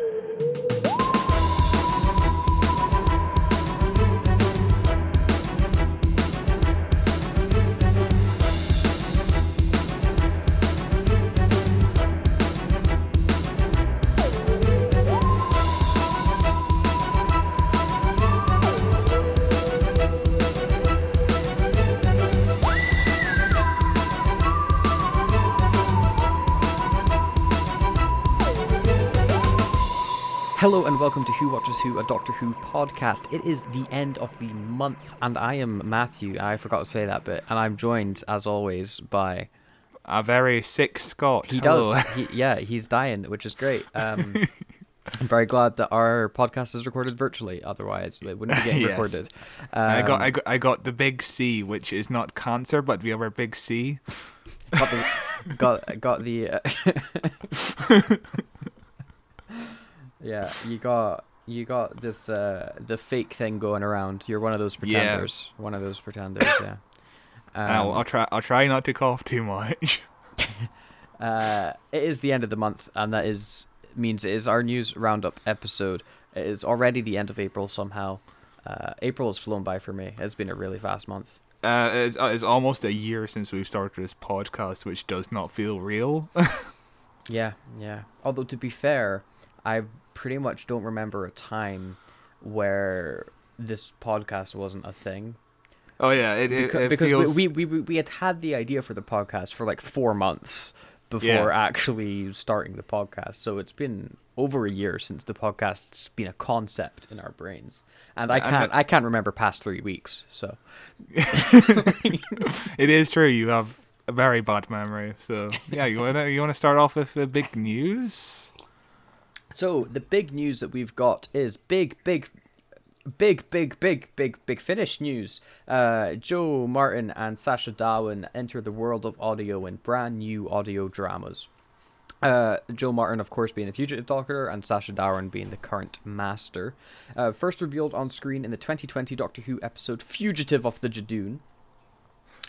Música Hello and welcome to Who Watches Who, a Doctor Who podcast. It is the end of the month, and I am Matthew. I forgot to say that bit, and I'm joined, as always, by a very sick Scott. he Hello. does. He, yeah, he's dying, which is great. Um, I'm very glad that our podcast is recorded virtually. Otherwise, it wouldn't be getting Yes. recorded. I got, Um, I got, I got the big C, which is not cancer, but we have other big C. got the got got the uh, yeah you got you got this uh the fake thing going around you're one of those Yeah. pretenders one of those pretenders yeah I'll, um, I'll try, I'll try not to cough too much. uh it is the end of the month and that is means it is our news roundup episode it is already the end of april somehow uh april has flown by for me it's been a really fast month Uh, it's, uh, it's almost a year since we've started this podcast, which does not feel real. Yeah, yeah. Although to be fair, I pretty much don't remember a time where this podcast wasn't a thing. oh yeah, it, it, Beca- it because feels. we, we, we we had had the idea for the podcast for like four months before Yeah. actually starting the podcast. So it's been over a year since the podcast's been a concept in our brains, and I can't I can't remember past three weeks. So it is true. You have a very bad memory. So yeah, you wanna you wanna start off with the big news? So the big news that we've got is big, big, big, big, big, big, big finish news. Uh, Jo Martin and Sacha Dhawan enter the world of audio in brand new audio dramas. Uh, Jo Martin, of course, being the fugitive doctor, and Sacha Dhawan being the current master. Uh, first revealed on screen in the 2020 Doctor Who episode "Fugitive of the Judoon."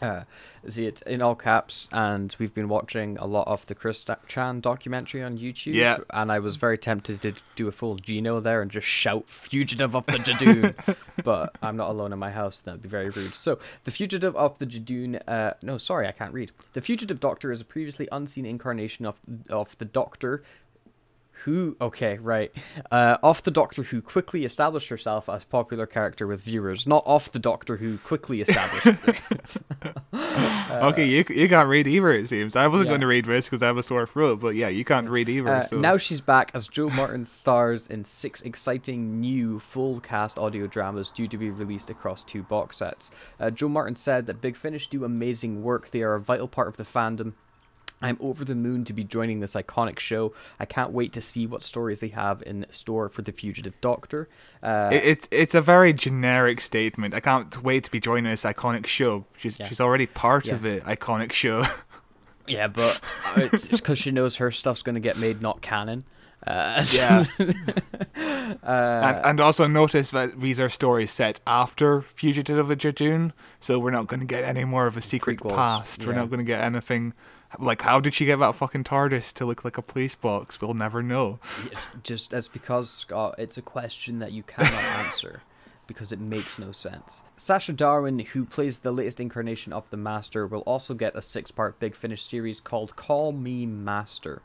Uh, see it in all caps, and we've been watching a lot of the Chris Chan documentary on YouTube. Yeah. and I was very tempted to do a full Gino there and just shout "Fugitive of the Judoon," but I'm not alone in my house. That'd be very rude. So, the Fugitive of the Judoon. Uh, no, sorry, I can't read. The Fugitive Doctor is a previously unseen incarnation of of the Doctor who okay right uh off the doctor who quickly established herself as popular character with viewers not off the doctor who quickly established viewers. okay, you you can't read either. It seems I wasn't yeah. going to read this because I have a sore throat, but yeah, you can't read either. Uh, so. now she's back as Jo Martin stars in six exciting new full cast audio dramas due to be released across two box sets. Uh, Jo Martin said that Big Finish do amazing work. They are a vital part of the fandom. I'm over the moon to be joining this iconic show. I can't wait to see what stories they have in store for the Fugitive Doctor. Uh, It, it's it's a very generic statement. I can't wait to be joining this iconic show. She's Yeah. she's already part Yeah. of the iconic show. Yeah, but it's because she knows her stuff's going to get made not canon. Uh, Yeah. uh, and, and also notice that these are stories set after Fugitive of the Judoon, so we're not going to get any more of a secret Prequels, past. We're not going to get anything like how did she get that fucking TARDIS to look like a police box? We'll never know. just that's because Scott, it's a question that you cannot answer because it makes no sense. Sacha Dhawan, who plays the latest incarnation of the Master, will also get a six-part Big Finish series called "Call Me Master."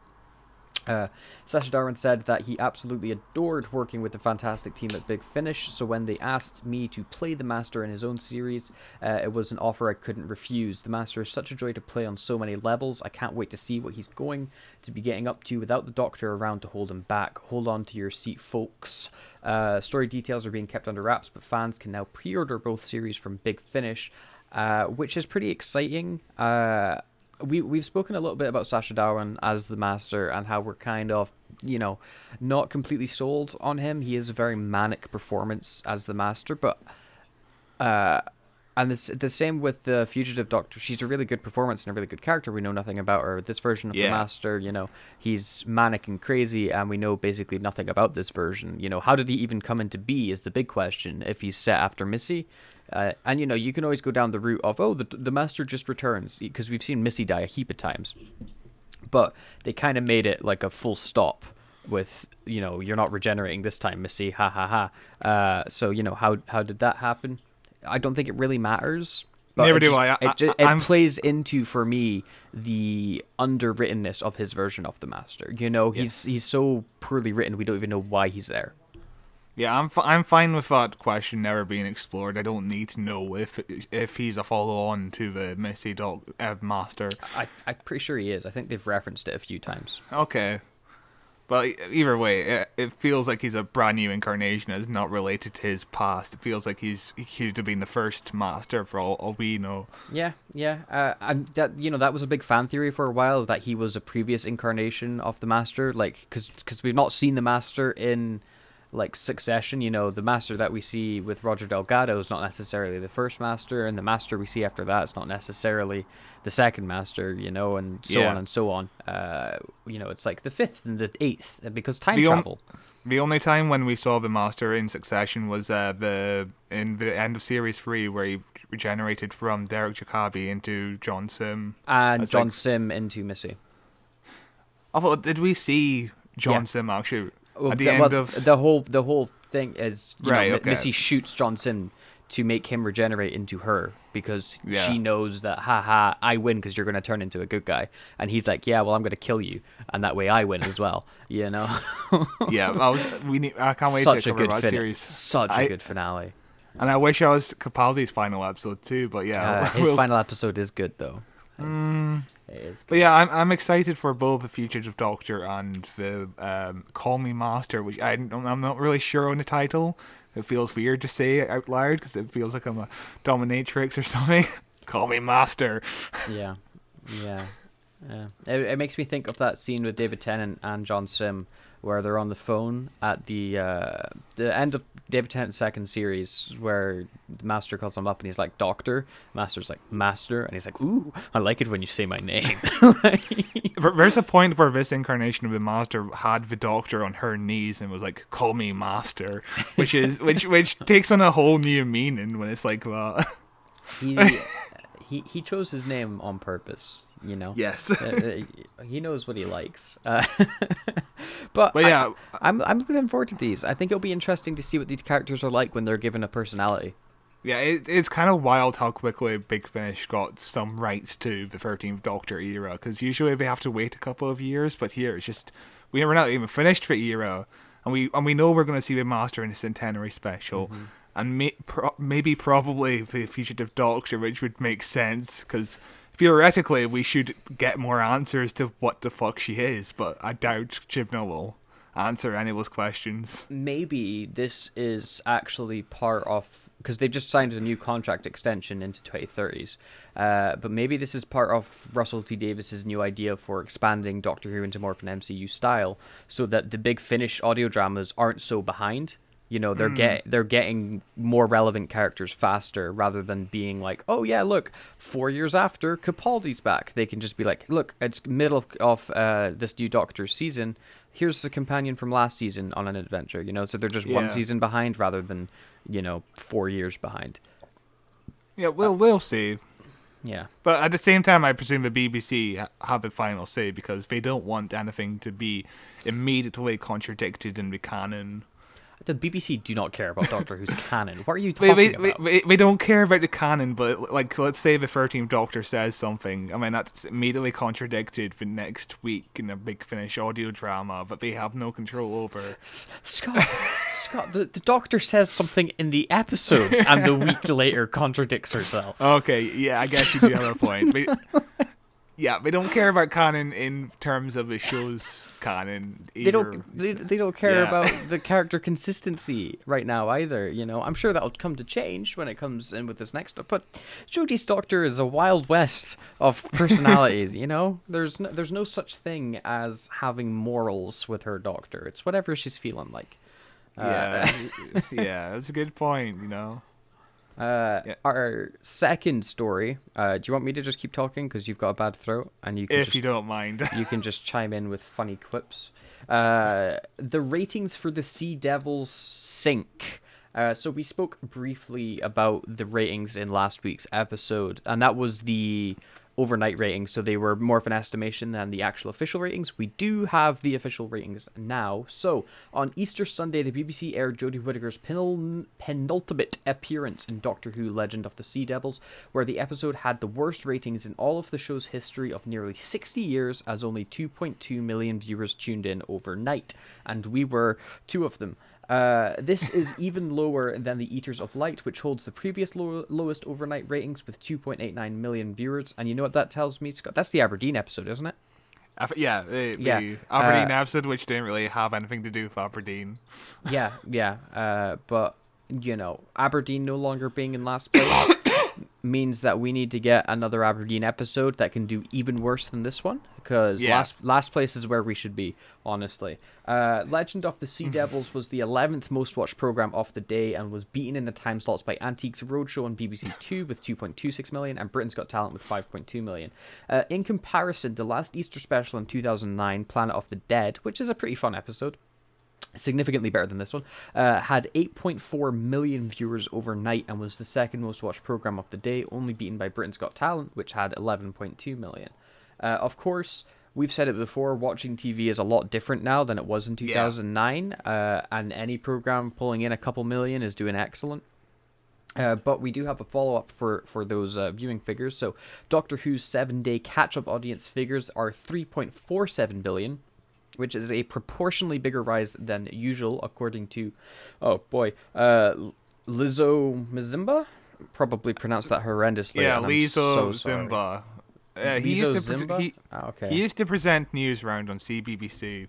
Uh, Sacha Dhawan said that he absolutely adored working with the fantastic team at Big Finish, so when they asked me to play the Master in his own series, uh, it was an offer I couldn't refuse. The Master is such a joy to play on so many levels. I can't wait to see what he's going to be getting up to without the Doctor around to hold him back. Hold on to your seat, folks. Uh, story details are being kept under wraps, but fans can now pre order both series from Big Finish, uh, which is pretty exciting. We we've spoken a little bit about Sacha Dhawan as the master and how we're kind of you know not completely sold on him. He is a very manic performance as the master, but uh and this the same with the fugitive doctor. She's a really good performance and a really good character. We know nothing about her. This version of Yeah. the master, you know, he's manic and crazy, and we know basically nothing about this version. You know, how did he even come into be is the big question. If he's set after Missy, uh, and you know, you can always go down the route of oh, the the master just returns because we've seen Missy die a heap of times, but they kind of made it like a full stop with you know you're not regenerating this time, Missy. Ha ha ha. Uh, so you know how how did that happen? I don't think it really matters. Never it do just- I. I- It, ju- I- it plays into for me the underwrittenness of his version of the master. You know, he's he's so poorly written. We don't even know why he's there. Yeah, I'm fi- I'm fine with that question never being explored. I don't need to know if if he's a follow on to the Missy Dog uh, Master. I I'm pretty sure he is. I think they've referenced it a few times. Okay. E- either way, it, it feels like he's a brand new incarnation. It's not related to his past. It feels like he's he could have been the first master for all, all we know. Yeah, yeah, uh, and that you know that was a big fan theory for a while that he was a previous incarnation of the Master, like because because we've not seen the Master in like succession. You know, the Master that we see with Roger Delgado is not necessarily the first Master, and the Master we see after that is not necessarily the second Master. You know, and so Yeah. on and so on. Uh, you know, it's like the fifth and the eighth because time The on- travel. The only time when we saw the master in succession was uh, the in the end of series three, where he regenerated from Derek Jacobi into John Simm. and That's John like- Simm into Missy. Although, did we see John Yeah. Simm actually Well, at the the, end well, of? the whole the whole thing is you Right, know, okay. Missy shoots John Simm to make him regenerate into her because Yeah. she knows that haha I win because you're going to turn into a good guy and he's like yeah well I'm going to kill you and that way I win as well you know yeah, I was. We need. I can't wait such to a cover that fin- series. such a I- good finale And I wish I was Capaldi's final episode too, but yeah. uh, his final episode is good though it's, Mm, it is but yeah, I'm I'm excited for both the Futures of Doctor and the um, Call Me Master, which I I'm not really sure on the title. It feels weird to say out loud because it feels like I'm a dominatrix or something. Call me Master. yeah yeah yeah it, it makes me think of that scene with david tennant and john simm where they're on the phone at the uh the end of david tennant's second series where the master calls him up and he's like doctor. Master's like master. And he's like ooh i like it when you say my name. There- There's a point where this incarnation of the Master had the Doctor on her knees and was like, "Call me Master," which is which which takes on a whole new meaning when it's like that. he he he chose his name on purpose you know yes. Uh, uh, he knows what he likes. Uh, but But I- yeah, I'm I'm looking forward to these. I think it'll be interesting to see what these characters are like when they're given a personality. Yeah, it, it's kind of wild how quickly Big Finish got some rights to the 13th Doctor era, because usually they have to wait a couple of years, but here it's just, we we're not even finished the era, and we and we know we're going to see the Master in the Centenary Special, and may, pro- maybe probably the Fugitive Doctor, which would make sense, because theoretically we should get more answers to what the fuck she is, but I doubt Chibnall will answer any of those questions. Maybe this is actually part of because they just signed a new contract extension into 2030s. Uh, but maybe this is part of Russell T Davies's new idea for expanding Doctor Who into more of an MCU style, so that the big Finish audio dramas aren't so behind. You know, they're get they're getting more relevant characters faster rather than being like, oh yeah, look, four years after Capaldi's back. They can just be like, look, it's middle of, uh, this new Doctor season. Here's the companion from last season on an adventure. You know, so they're just one season behind rather than you know four years behind. Yeah, we'll we'll see. Yeah. But at the same time, I presume the BBC have the final say because they don't want anything to be immediately contradicted in the canon. The BBC do not care about Doctor Who's canon. What are you talking they, about? We, they don't care about the canon, but like, let's say the 13th Doctor says something. I mean, that's immediately contradicted the next week in a big Finish audio drama, but they have no control over. S- Scott, Scott, the, the Doctor says something in the episodes, and the week later contradicts herself. Okay, yeah, I guess you do have a point. But, yeah, they don't care about canon in terms of the show's canon. They don't. They, they don't care Yeah. about the character consistency right now either. You know, I'm sure that'll come to change when it comes in with this next. But Jodie's Doctor is a wild west of personalities. you know, there's no, there's no such thing as having morals with her Doctor. It's whatever she's feeling like. Uh, yeah, yeah, that's a good point. You know. Uh, Yeah. Our second story. Uh, do you want me to just keep talking because you've got a bad throat and you can if just, you don't mind. you can just chime in with funny quips. Uh, the ratings for the Sea Devils sink. Uh, so we spoke briefly about the ratings in last week's episode, and that was the overnight ratings, so they were more of an estimation than the actual official ratings. We do have the official ratings now. So on Easter Sunday, the BBC aired Jodie Whittaker's penul- penultimate appearance in Doctor Who: Legend of the Sea Devils, where the episode had the worst ratings in all of the show's history of nearly 60 years, as only 2.2 million viewers tuned in overnight, and we were two of them. Uh, this is even lower than the Eaters of Light, which holds the previous low- lowest overnight ratings with 2.89 million viewers. And you know what that tells me, Scott? That's the Aberdeen episode, isn't it? Yeah, the, Yeah, the Aberdeen uh, episode, which didn't really have anything to do with Aberdeen. Yeah, yeah. Uh, but you know, Aberdeen no longer being in last place means that we need to get another Aberdeen episode that can do even worse than this one. Because Yeah. last last place is where we should be, honestly. Uh, Legend of the Sea Devils was the 11th most watched program of the day and was beaten in the time slots by Antiques Roadshow on BBC Two with 2.26 million and Britain's Got Talent with 5.2 million. Uh, in comparison, the last Easter special in 2009, Planet of the Dead, which is a pretty fun episode, significantly better than this one, uh, had 8.4 million viewers overnight and was the second most watched program of the day, only beaten by Britain's Got Talent, which had 11.2 million. Uh, of course, we've said it before, watching TV is a lot different now than it was in 2009, uh, and any program pulling in a couple million is doing excellent. Uh, but we do have a follow up for for those uh, viewing figures. So, Doctor Who's seven day catch up audience figures are 3.47 billion, which is a proportionally bigger rise than usual, according to, oh boy, uh, Lizo Mzimba? Probably pronounced that horrendously. yeah, Lizo so. Zimba. Uh, he used to pre- he, Ah, okay. he used to present news round on CBBC.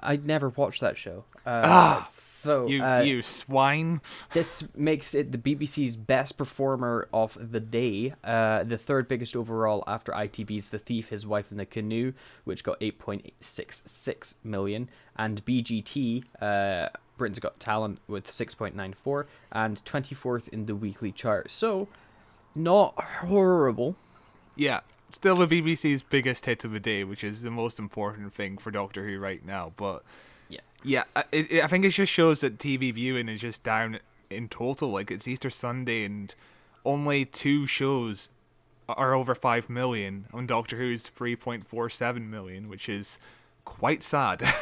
I never watched that show. Uh, Ah, so You uh, you swine. This makes it the BBC's best performer of the day, uh, the third biggest overall after ITV's The Thief, His Wife in the Canoe, which got 8.66 million, and BGT, uh, Britain's Got Talent, with 6.94, and 24th in the weekly chart. So, not horrible. Yeah, still the BBC's biggest hit of the day, which is the most important thing for Doctor Who right now. But Yeah. yeah, I, it, I think it just shows that TV viewing is just down in total. Like it's Easter Sunday, and only two shows are over five million. On Doctor Who's three point four seven million, which is quite sad.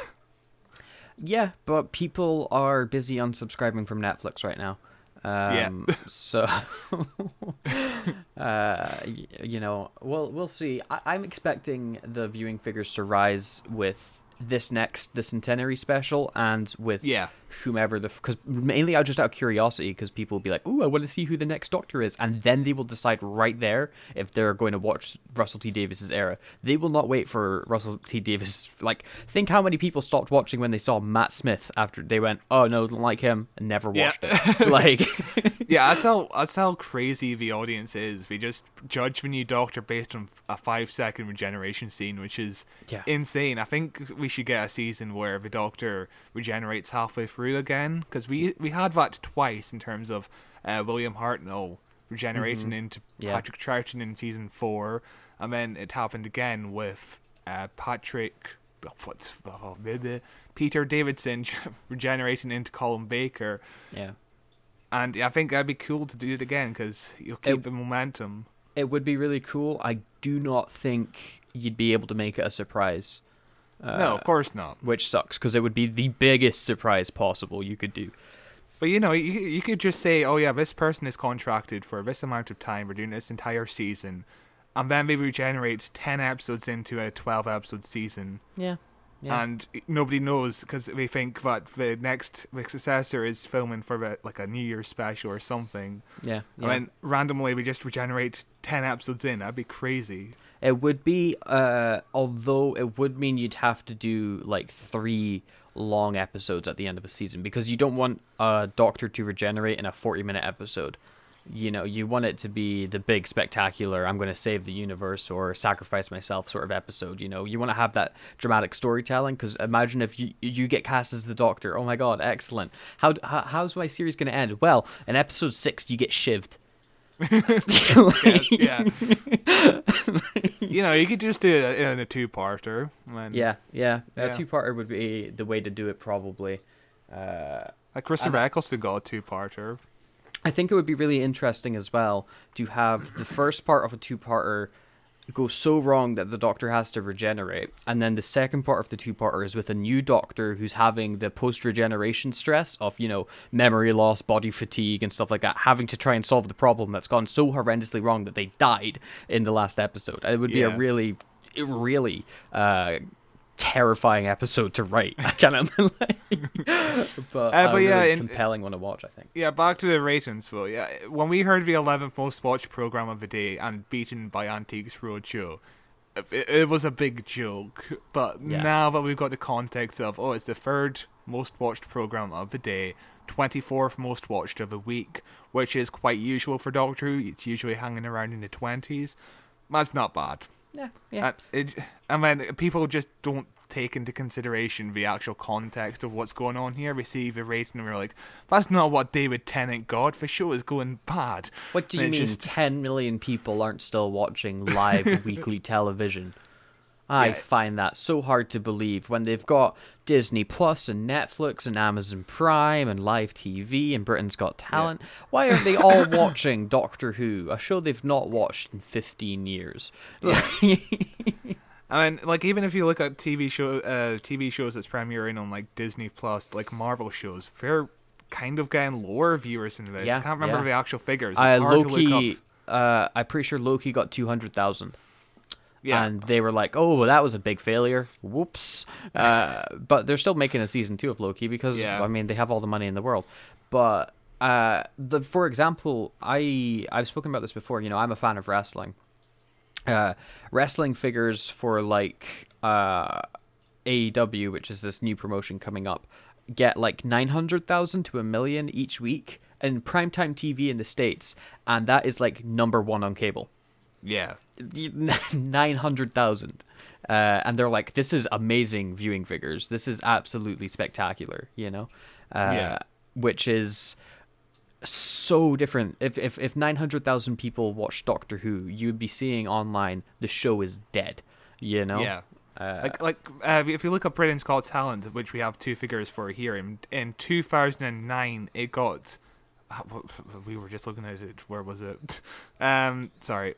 Yeah, but people are busy unsubscribing from Netflix right now. Yeah. Um, so, uh, you know, we'll we'll see. I- I'm expecting the viewing figures to rise with this next the centenary special and with yeah, whomever the because mainly out just out of curiosity because people will be like, "Ooh, I want to see who the next Doctor is," and then they will decide right there if they're going to watch Russell T Davies's era. They will not wait for Russell T Davis. Like, think how many people stopped watching when they saw Matt Smith after they went, "Oh no, don't like him," and never Yeah. watched it. Like, yeah. That's how that's how crazy the audience is. They just judge the new Doctor based on a five second regeneration scene, which is Yeah. insane. I think we should get a season where the Doctor regenerates halfway through again because we we had that twice in terms of uh, William Hartnell regenerating into Mm-hmm. Yeah. Patrick Troughton in season four, and then it happened again with uh, Patrick. What's oh, blah, blah, Peter Davidson regenerating into Colin Baker. yeah. And I think that'd be cool to do it again because you'll keep It- the momentum. It would be really cool. I do not think you'd be able to make it a surprise. Uh, no, of course not. Which sucks because it would be the biggest surprise possible you could do. But you know, you you could just say, "Oh yeah, this person is contracted for this amount of time. We're doing this entire season," and then maybe regenerate ten episodes into a twelve episode season, Yeah. Yeah. and nobody knows because they think that the next the successor is filming for the, like a New Year's special or something. yeah. yeah. And then randomly we just regenerate ten episodes in. That'd be crazy. It would be, uh, although it would mean you'd have to do like three long episodes at the end of a season because you don't want a doctor to regenerate in a 40 minute episode. You know, you want it to be the big spectacular, I'm going to save the universe or sacrifice myself sort of episode. You know, you want to have that dramatic storytelling because imagine if you you get cast as the doctor. Oh my god, excellent. How, how how's my series going to end? Well, in episode six, you get shivved. Yes, yeah. you know, you could just do it in a two-parter. and- Yeah, yeah. A two-parter would be the way to do it, probably. Uh, Like Christopher Eccleston got a two-parter. I think it would be really interesting as well to have the first part of a two-parter go so wrong that the Doctor has to regenerate, and then the second part of the two-parter is with a new Doctor who's having the post-regeneration stress of you know memory loss, body fatigue, and stuff like that, having to try and solve the problem that's gone so horrendously wrong that they died in the last episode. It would be Yeah. a really, really. Uh, terrifying episode to write. I kind of like, but, Uh, but a yeah, really in- compelling one to watch. I think. Yeah, back to the ratings, Phil. Yeah, when we heard the 11th most watched program of the day and beaten by Antiques Roadshow, it, it was a big joke. But Yeah. now that we've got the context of, oh, it's the third most watched program of the day, 24th most watched of the week, which is quite usual for Doctor Who. It's usually hanging around in the 20s. That's not bad. Yeah, yeah. And, it, and then people just don't take into consideration the actual context of what's going on here. We see the rating and we're like, that's not what David Tennant got. The show is going bad. What do you mean just- 10 million people aren't still watching live weekly television? I Yeah. find that so hard to believe when they've got Disney Plus and Netflix and Amazon Prime and live TV and Britain's Got Talent. Why aren't they all watching Doctor Who, a show they've not watched in 15 years? I mean, like even if you look at TV show, uh, TV shows that's premiering on like Disney Plus, like Marvel shows, they're kind of getting lower viewers in this. Yeah, I can't remember yeah. the actual figures. It's uh, hard to look Loki, up. uh, I'm pretty sure Loki got 200,000. Yeah, and they were like, "Oh, well, that was a big failure. Whoops!" Uh, but they're still making a season two of Loki because Yeah. I mean they have all the money in the world. But uh, the for example, I I've spoken about this before. You know, I'm a fan of wrestling. Uh, wrestling figures for like uh, AEW, which is this new promotion coming up, get like nine hundred thousand to a million each week in primetime TV in the states, and that is like number one on cable. yeah, nine hundred thousand, uh, and they're like, "This is amazing viewing figures. This is absolutely spectacular." You know, uh, Yeah. which is so different. If if if nine hundred thousand people watch Doctor Who, you would be seeing online the show is dead. You know, yeah. Uh, like like uh, if you look up Britain's Got Talent, which we have two figures for here, in in 2009 it got. uh, We were just looking at it. Where was it? Um, sorry.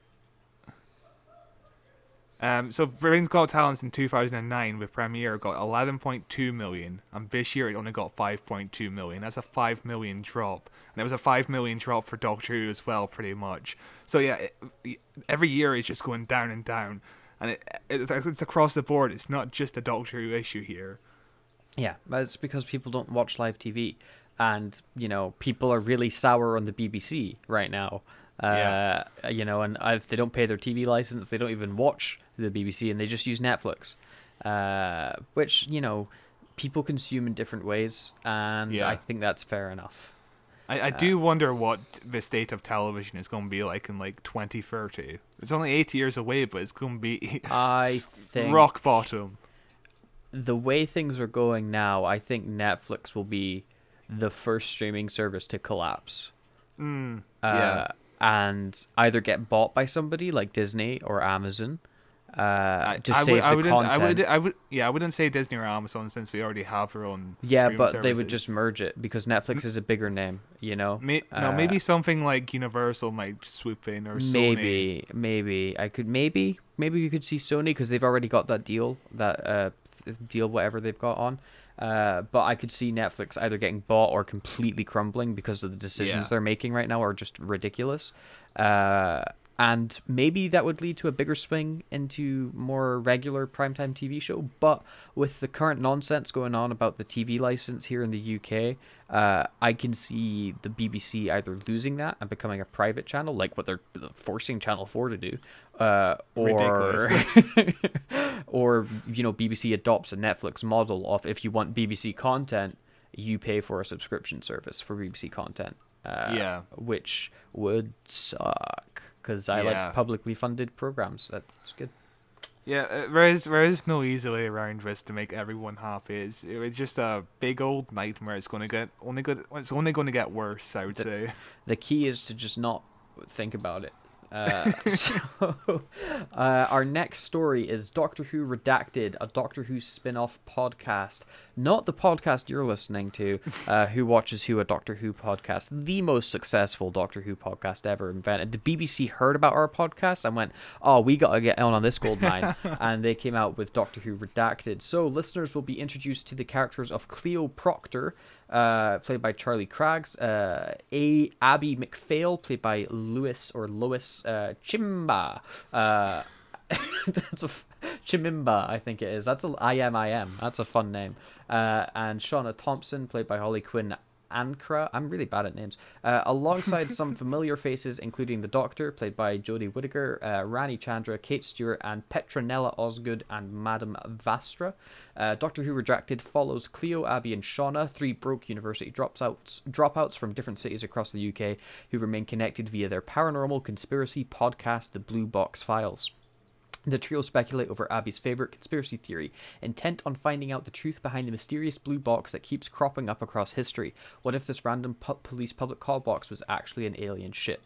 Um, so Britain's Got Talent in 2009 with premiere got 11.2 million, and this year it only got 5.2 million. That's a 5 million drop, and it was a 5 million drop for Doctor Who as well, pretty much. So yeah, it, every year it's just going down and down, and it, it's, it's across the board. It's not just a Doctor Who issue here. Yeah, but it's because people don't watch live TV, and you know people are really sour on the BBC right now. Uh, You know, and if they don't pay their TV license, they don't even watch the BBC, and they just use Netflix, uh, which you know people consume in different ways, and Yeah. I think that's fair enough. I, I do wonder what the state of television is going to be like in like 2030. It's only eight years away, but it's going to be I think rock bottom. the way things are going now, I think Netflix will be the first streaming service to collapse. Mm, uh, yeah. and either get bought by somebody like Disney or Amazon uh, I, I save would, I the wouldn't, content. I would, I would, yeah, I wouldn't say Disney or Amazon since we already have our own. yeah, but they would just merge it because Netflix is a bigger name, you know. May, no, Uh, maybe something like Universal might swoop in or Sony. maybe, maybe I could maybe maybe you could see Sony because they've already got that deal that uh deal whatever they've got on. Uh, but I could see Netflix either getting bought or completely crumbling because of the decisions Yeah. they're making right now are just ridiculous. Uh, and maybe that would lead to a bigger swing into more regular primetime TV show. But with the current nonsense going on about the TV license here in the UK, uh, I can see the BBC either losing that and becoming a private channel, like what they're forcing Channel Four to do, uh, or or you know BBC adopts a Netflix model of if you want BBC content, you pay for a subscription service for BBC content. Uh, Yeah. which would suck because I Yeah. like publicly funded programs. That's good. Yeah, uh, there is there is no easy way around this to make everyone happy. It's it's just a big old nightmare. It's to get only good. It's only going to get worse. I would say. The key is to just not think about it. Uh, so, uh, our next story is Doctor Who Redacted, a Doctor Who spin off podcast. Not the podcast you're listening to, uh, Who Watches Who, a Doctor Who podcast, the most successful Doctor Who podcast ever invented. The BBC heard about our podcast and went, oh, we got to get on on this gold mine. and they came out with Doctor Who Redacted. So listeners will be introduced to the characters of Cleo Proctor, uh, played by Charlie Craggs, uh, A. Abby McPhail, played by Lewis or Lois uh, Chimba. Uh, that's a f- Chimimba, I think it is. That's a I am I am. That's a fun name. Uh, and Shauna Thompson, played by Holly Quinn Ankra. I'm really bad at names. Uh, alongside some familiar faces, including the Doctor, played by Jodie Whittaker, uh, Rani Chandra, Kate Stewart, and Petronella Osgood and Madame Vastra. Uh, Doctor Who Redacted follows Cleo, Abby, and Shauna, three broke university dropouts, dropouts from different cities across the UK who remain connected via their paranormal conspiracy podcast, The Blue Box Files. The trio speculate over Abby's favorite conspiracy theory, intent on finding out the truth behind the mysterious blue box that keeps cropping up across history. What if this random pu- police public call box was actually an alien ship?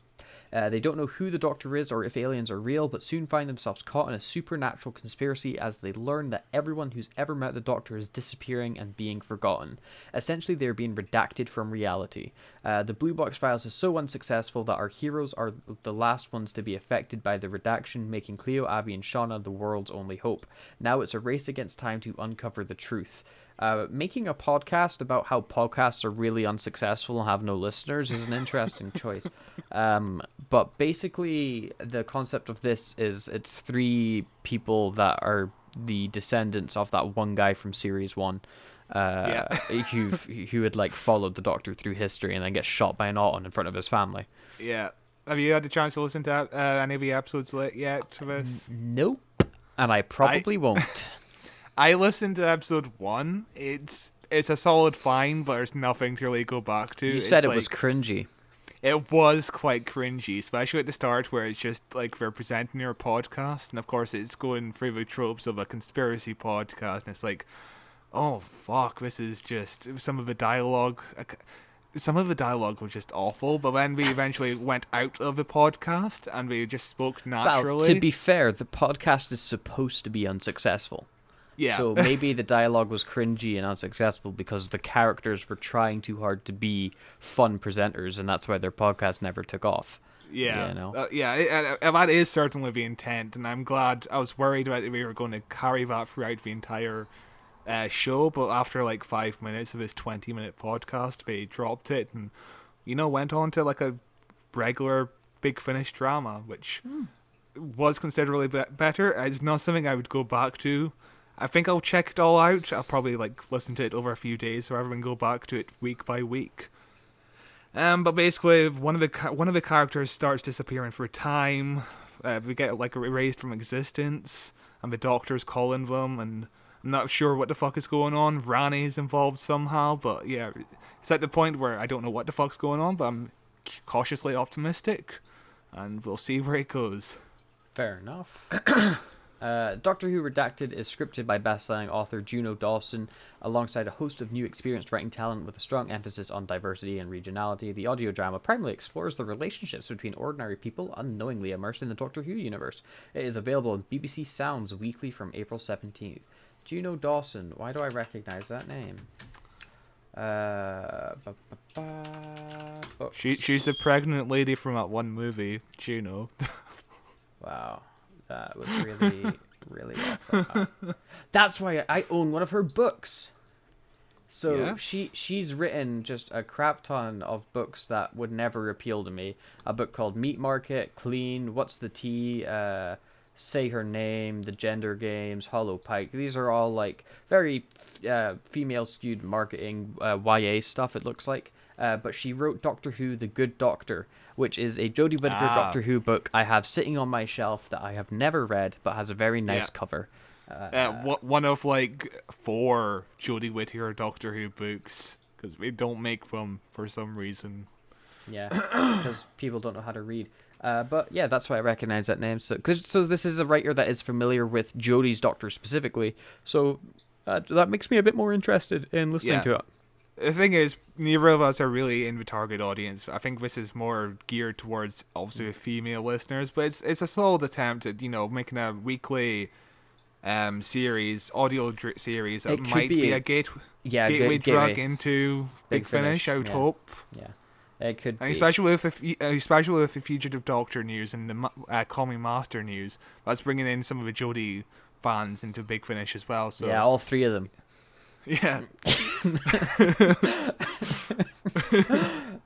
Uh, they don't know who the Doctor is or if aliens are real, but soon find themselves caught in a supernatural conspiracy as they learn that everyone who's ever met the Doctor is disappearing and being forgotten. Essentially, they're being redacted from reality. Uh, the Blue Box Files is so unsuccessful that our heroes are the last ones to be affected by the redaction, making Cleo, Abby, and Shauna the world's only hope. Now it's a race against time to uncover the truth. Uh, making a podcast about how podcasts are really unsuccessful and have no listeners is an interesting choice. Um, but basically, the concept of this is it's three people that are the descendants of that one guy from series one. Uh, who who had like followed the doctor through history and then gets shot by an auton in front of his family. Yeah. Have you had a chance to listen to uh, any of the episodes yet this? Nope. And I probably I... won't. I listened to episode one. It's it's a solid fine, but there's nothing to really go back to. You it's said it like, was cringy. It was quite cringy, especially at the start where it's just like they're presenting your podcast, and of course it's going through the tropes of a conspiracy podcast, and it's like, oh fuck, this is just some of the dialogue. Some of the dialogue was just awful, but then we eventually went out of the podcast and we just spoke naturally. Well, to be fair, the podcast is supposed to be unsuccessful. Yeah. So maybe the dialogue was cringy and unsuccessful because the characters were trying too hard to be fun presenters, and that's why their podcast never took off. Yeah, you know? uh, yeah, it, uh, that is certainly the intent, and I'm glad. I was worried about we were going to carry that throughout the entire uh, show, but after like five minutes of this 20 minute podcast, they dropped it and you know went on to like a regular Big Finish drama, which mm. was considerably be- better. It's not something I would go back to I think I'll check it all out. I'll probably like listen to it over a few days, or even go back to it week by week. Um, but basically, one of the one of the characters starts disappearing for a time. Uh, we get like erased from existence, and the doctor's calling them, and I'm not sure what the fuck is going on. Rani's involved somehow, but yeah, it's at the point where I don't know what the fuck's going on, but I'm cautiously optimistic, and we'll see where it goes. Fair enough. Uh, Doctor Who Redacted is scripted by best-selling author Juno Dawson, alongside a host of new experienced writing talent with a strong emphasis on diversity and regionality. The audio drama primarily explores the relationships between ordinary people unknowingly immersed in the Doctor Who universe. It is available on BBC Sounds weekly from April 17th. Juno Dawson, why do I recognize that name? Uh, she she's a pregnant lady from that one movie, Juno. wow. That was really, really well That's why I own one of her books. So yes. she she's written just a crap ton of books that would never appeal to me. A book called Meat Market, Clean, What's the Tea, uh, Say Her Name, The Gender Games, Hollow Pike. These are all like very uh, female skewed marketing uh, YA stuff. It looks like. Uh, but she wrote Doctor Who: The Good Doctor, which is a Jodie Whittaker ah. Doctor Who book I have sitting on my shelf that I have never read, but has a very nice yeah. cover. Uh, uh, one of like four Jodie Whittaker Doctor Who books because we don't make them for some reason. Yeah, because people don't know how to read. Uh, but yeah, that's why I recognize that name. So, cause, so this is a writer that is familiar with Jodie's Doctor specifically. So uh, that makes me a bit more interested in listening yeah. to it the thing is, neither of us are really in the target audience. I think this is more geared towards obviously female listeners, but it's it's a solid attempt at you know making a weekly um series, audio dr- series that It might be be, a- a gate Yeah, gateway good drug gateway. into Big Big, Finish. Finish, I would yeah. hope, Yeah, it could and be. especially with the uh, especially with the fugitive Doctor news and the uh, Call Me Master news. That's bringing in some of the Jodie fans into Big Finish as well. So yeah, all three of them. Yeah.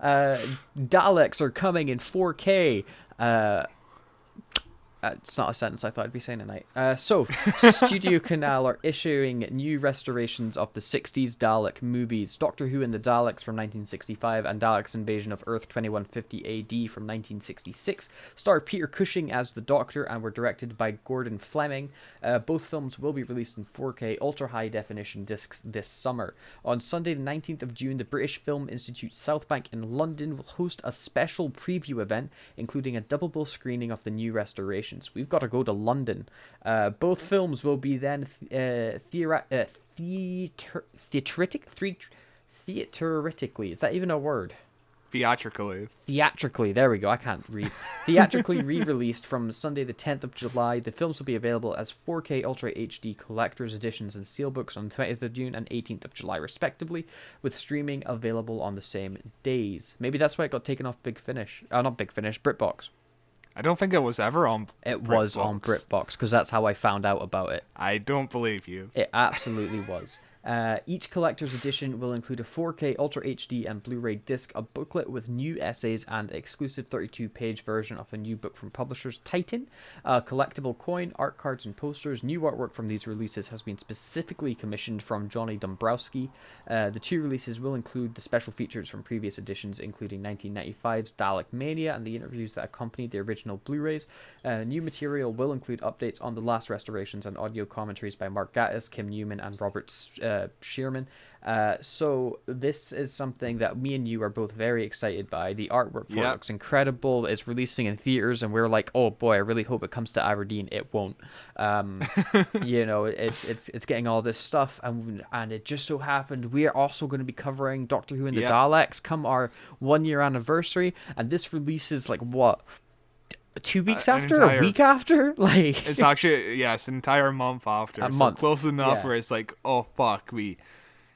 Uh, Daleks are coming in 4K. Uh, it's not a sentence I thought I'd be saying tonight. Uh, so, Studio Canal are issuing new restorations of the 60s Dalek movies Doctor Who and the Daleks from 1965 and Daleks Invasion of Earth 2150 AD from 1966. Star Peter Cushing as the Doctor and were directed by Gordon Fleming. Uh, both films will be released in 4K ultra high definition discs this summer. On Sunday, the 19th of June, the British Film Institute Southbank in London will host a special preview event, including a double bill screening of the new restorations. We've got to go to London. Uh, both films will be then th- uh, theora- uh, theater- theatritic- thre- theatritically. Is that even a word? Theatrically. theatrically there we go i can't read theatrically re-released from sunday the 10th of july the films will be available as 4k ultra hd collector's editions and steelbooks on 20th of june and 18th of july respectively with streaming available on the same days maybe that's why it got taken off big finish uh, not big finish britbox I don't think it was ever on. it was on BritBox. britbox because that's how i found out about it I don't believe you. It absolutely was. Uh, each collector's edition will include a 4K Ultra HD and Blu-ray disc, a booklet with new essays, and exclusive 32-page version of a new book from publishers Titan, a collectible coin, art cards, and posters. New artwork from these releases has been specifically commissioned from Johnny Dombrowski. Uh, the two releases will include the special features from previous editions, including 1995's Dalek Mania and the interviews that accompanied the original Blu-rays. Uh, new material will include updates on the last restorations and audio commentaries by Mark Gatiss, Kim Newman, and Robert uh, Shearman. Uh, so this is something that me and you are both very excited by. The artwork for it looks incredible. It's releasing in theaters, and we're like, oh boy, I really hope it comes to Aberdeen. It won't. Um, you know, it's it's it's getting all this stuff, and and it just so happened we are also going to be covering Doctor Who and the Yep. Daleks come our one year anniversary, and this releases like what. Two weeks an after, entire- a week after, like It's actually yes, an entire month after. A so month, close enough yeah. where it's like, oh fuck, we.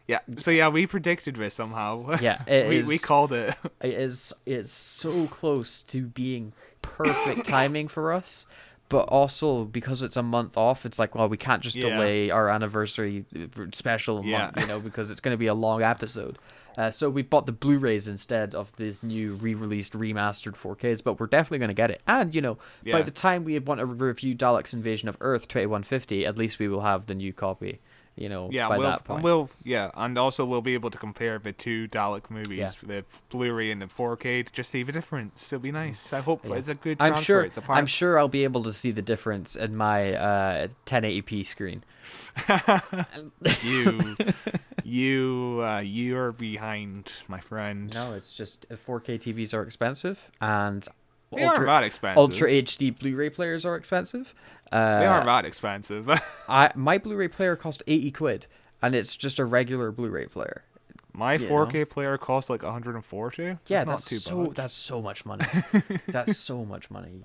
Yeah. So yeah, we predicted this somehow. Yeah, we we called it. it is it's so close to being perfect timing for us but also because it's a month off it's like well we can't just Yeah. delay our anniversary special Yeah. month you know because it's going to be a long episode uh, so we bought the blu-rays instead of this new re-released remastered 4ks but we're definitely going to get it and you know by the time we want to review daleks invasion of earth 2150 at least we will have the new copy you know Yeah, by we'll, that point we'll yeah, and also we'll be able to compare the two Dalek movies, Yeah. the Blu-ray and the 4K, to just see the difference. It'll be nice. I hope Yeah. it's a good I'm sure. It's a part. I'm sure I'll be able to see the difference in my uh, 1080p screen. you, you, uh, you're behind, my friend. No, it's just uh, 4K TVs are expensive, and they aren't ultra, that expensive. ultra HD Blu-ray players are expensive. Uh, they aren't that expensive. I my Blu-ray player cost 80 quid, and it's just a regular Blu-ray player. My You 4K player costs like 140. Yeah, It's not that's too so bad. that's so much money. that's so much money.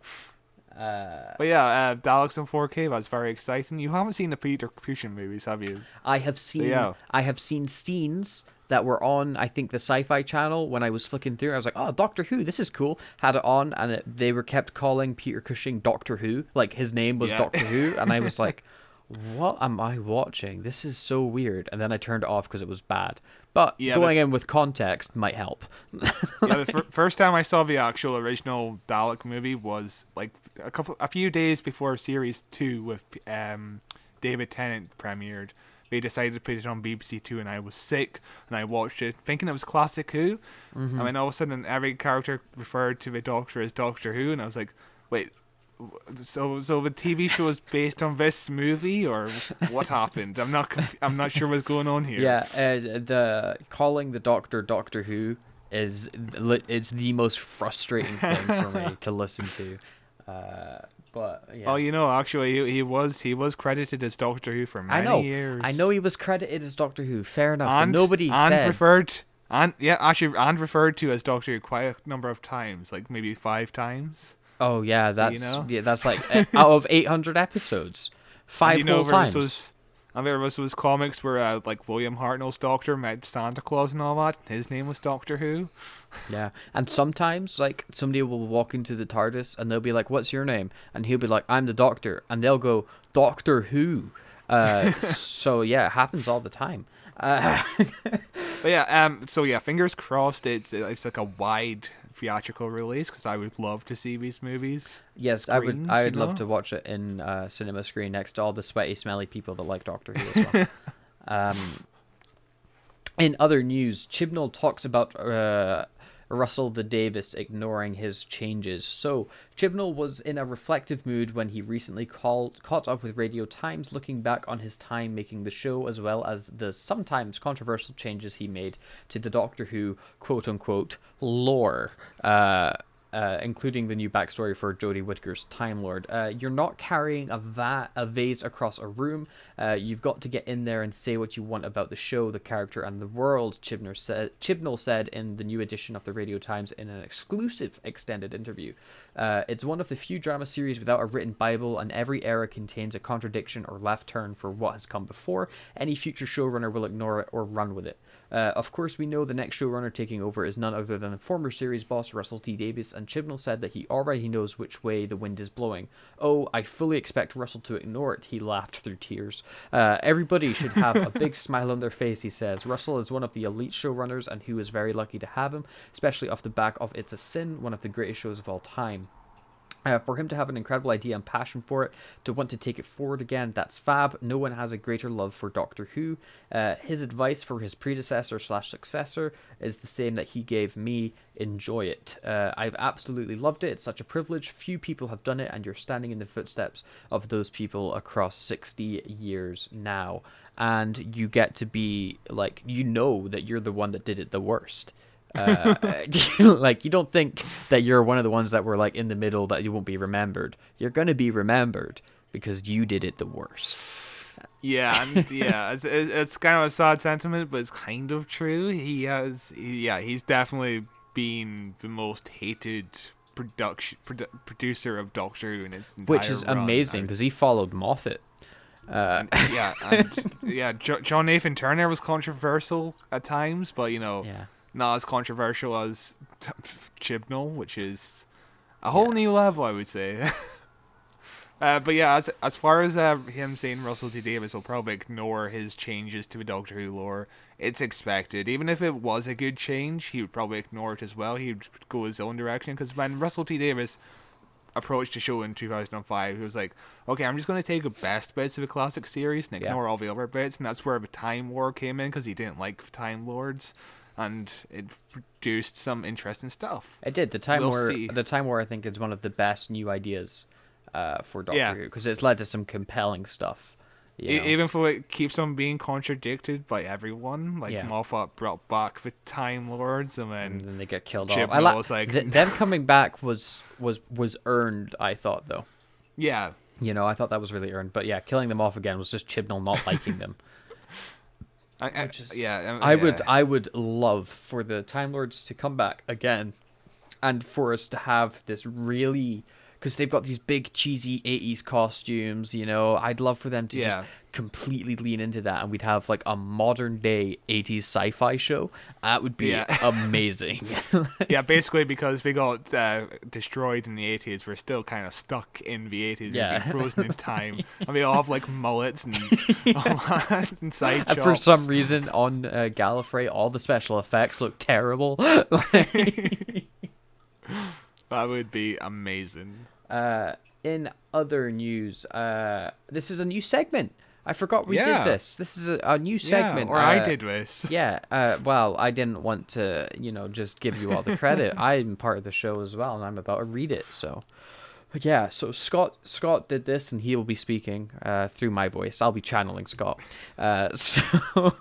Uh, But yeah, uh, Daleks in 4K. That's very exciting. You haven't seen the Peter Cushing movies, have you? I have seen yeah. I have seen scenes that were on I think the Sci-Fi Channel when I was flicking through. I was like, "Oh, Doctor Who, this is cool." Had it on, and it, they were kept calling Peter Cushing Doctor Who, like his name was Yeah. Doctor Who, and I was like, "What am I watching? This is so weird." And then I turned it off because it was bad. But Yeah, going but- in with context might help. yeah, the fir- first time I saw the actual original Dalek movie was like a couple, a few days before Series Two with um, David Tennant premiered. They decided to put it on BBC Two, and I was sick, and I watched it thinking it was classic Who, Mm-hmm. and then all of a sudden every character referred to the Doctor as Doctor Who, and I was like, wait. So, so the TV show is based on this movie, or what happened? I'm not, conf- I'm not sure what's going on here. Yeah, uh, the calling the Doctor Doctor Who is it's the most frustrating thing for me to listen to. Uh, But yeah. Oh, you know, actually, he, he was he was credited as Doctor Who for many I know. years. I know he was credited as Doctor Who. Fair enough. and nobody and said. referred and yeah, actually, and referred to as Doctor Who quite a number of times, like maybe five times. oh yeah, So, that's you know? yeah, that's like uh, out of 800 episodes, five you know, whole there was and there was was comics where uh, like William Hartnell's Doctor met Santa Claus and all that. His name was Doctor Who. Yeah, and sometimes like somebody will walk into the TARDIS and they'll be like, "What's your name?" and he'll be like, "I'm the Doctor," and they'll go, "Doctor Who." Uh, so yeah, it happens all the time. Uh, But yeah, um, so yeah, fingers crossed. It's it's like a wide theatrical release because I would love to see these movies. yes, I would. I would love know? to watch it in uh, cinema screen next to all the sweaty, smelly people that like Doctor Who as well. um, in other news, Chibnall talks about uh, Russell T Davies ignoring his changes. So, Chibnall was in a reflective mood when he recently called, caught up with Radio Times, looking back on his time making the show as well as the sometimes controversial changes he made to the Doctor Who quote unquote lore. Uh, uh, including the new backstory for Jodie Whittaker's Time Lord. Uh, you're not carrying a, va- a vase across a room. Uh, you've got to get in there and say what you want about the show, the character, and the world. Chibnall said. In the new edition of the Radio Times in an exclusive extended interview. Uh, it's one of the few drama series without a written Bible, and every era contains a contradiction or left turn for what has come before. Any future showrunner will ignore it or run with it. Uh, of course, we know the next showrunner taking over is none other than former series boss Russell T Davies, and Chibnall said that he already knows which way the wind is blowing. Oh, I fully expect Russell to ignore it, he laughed through tears. Uh, everybody should have a big smile on their face, he says. Russell is one of the elite showrunners, and who is very lucky to have him, especially off the back of It's a Sin, one of the greatest shows of all time. Uh, for him to have an incredible idea and passion for it, to want to take it forward again, that's fab. No one has a greater love for Doctor Who. Uh, his advice for his predecessor slash successor is the same that he gave me: enjoy it. Uh, I've absolutely loved it. It's such a privilege. Few people have done it, and you're standing in the footsteps of those people across 60 years now. And you get to be like, you know that you're the one that did it the worst uh, like you don't think that you're one of the ones that were like in the middle that you won't be remembered. You're gonna be remembered because you did it the worst. Yeah, and yeah, it's, it's it's kind of a sad sentiment, but it's kind of true. He has, he, yeah, he's definitely been the most hated production produ- producer of Doctor Who in its entire Which is run, amazing because he followed Moffat. Uh, yeah, and, yeah, jo- John Nathan Turner was controversial at times, but you know, yeah. Not as controversial as t- Chibnall, which is a whole new level, I would say. uh, but yeah, as as far as uh, him saying Russell T Davies will probably ignore his changes to the Doctor Who lore, it's expected. Even if it was a good change, he would probably ignore it as well. He'd go his own direction because when Russell T Davies approached the show in 2005, he was like, "Okay, I'm just going to take the best bits of the classic series and Yeah. ignore all the other bits," and that's where the Time War came in because he didn't like Time Lords, and it produced some interesting stuff. It did. The Time We'll War. see. The Time War, I think, is one of the best new ideas uh, for Doctor Yeah. Who because it's led to some compelling stuff. even though it keeps on being contradicted by everyone, like Yeah. Moffat brought back the Time Lords, and and then then they get killed Chibnall off. I like was like- th- them coming back was was was earned. I thought though. yeah, You know, I thought that was really earned. But yeah, killing them off again was just Chibnall not liking them. I, I, Which is, yeah, um, I would yeah. I would love for the Time Lords to come back again, and for us to have this really because they've got these big cheesy 80s costumes you know i'd love for them to Yeah. just completely lean into that and we'd have like a modern day 80s sci-fi show that would be Yeah. amazing yeah, basically because we got uh, destroyed in the 80s, we're still kind of stuck in the 80s. Yeah. We've been frozen in time. and we all have like mullets and, and side and for some reason on uh, gallifrey all the special effects look terrible That would be amazing. Uh, in other news, uh, this is a new segment. I forgot we Yeah. did this. This is a, a new segment. Yeah, or I uh, did this. Yeah. Uh, well, I didn't want to, you know, just give you all the credit. I'm part of the show as well, and I'm about to read it. So, But yeah. So Scott Scott did this, and he will be speaking uh, through my voice. I'll be channeling Scott. Uh, so.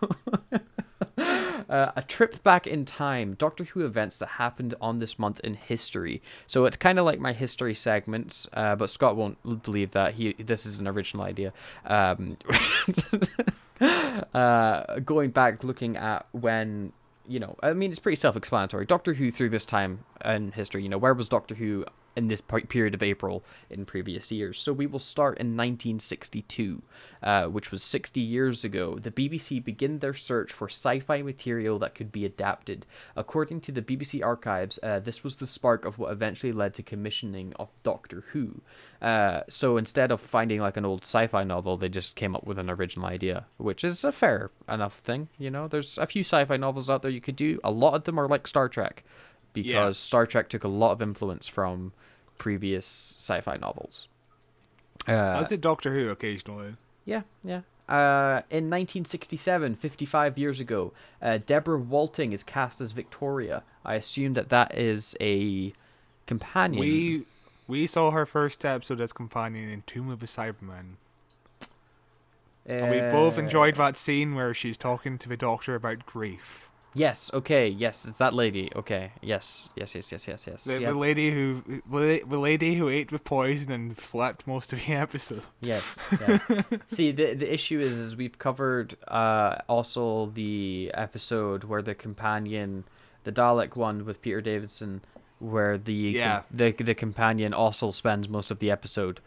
Uh, a trip back in time, Doctor Who events that happened on this month in history. So it's kind of like my history segments, uh, but Scott won't believe that he this is an original idea. Um, uh, going back, looking at when you know, I mean, it's pretty self-explanatory. Doctor Who through this time in history, you know, where was Doctor Who in this period of April in previous years. So we will start in 1962, uh, which was 60 years ago. The BBC begin their search for sci-fi material that could be adapted. According to the BBC archives, uh, this was the spark of what eventually led to commissioning of Doctor Who. Uh, so instead of finding like an old sci-fi novel, they just came up with an original idea, which is a fair enough thing. You know, there's a few sci-fi novels out there you could do. A lot of them are like Star Trek because yeah. Star Trek took a lot of influence from previous sci-fi novels. Uh, As did Doctor Who occasionally. Yeah, yeah. Uh, in 1967, 55 years ago, uh, Deborah Watling is cast as Victoria. I assume that that is a companion. We we saw her first episode as companion in Tomb of the Cybermen. Uh, and we both enjoyed that scene where she's talking to the doctor about grief. Yes. Okay. Yes, it's that lady. Okay. Yes. Yes. Yes. Yes. Yes. Yes. The, the lady who the lady who ate with poison and slept most of the episode. Yes. yes. See, the the issue is, is we've covered uh also the episode where the companion, the Dalek one with Peter Davison, where the yeah. the the companion also spends most of the episode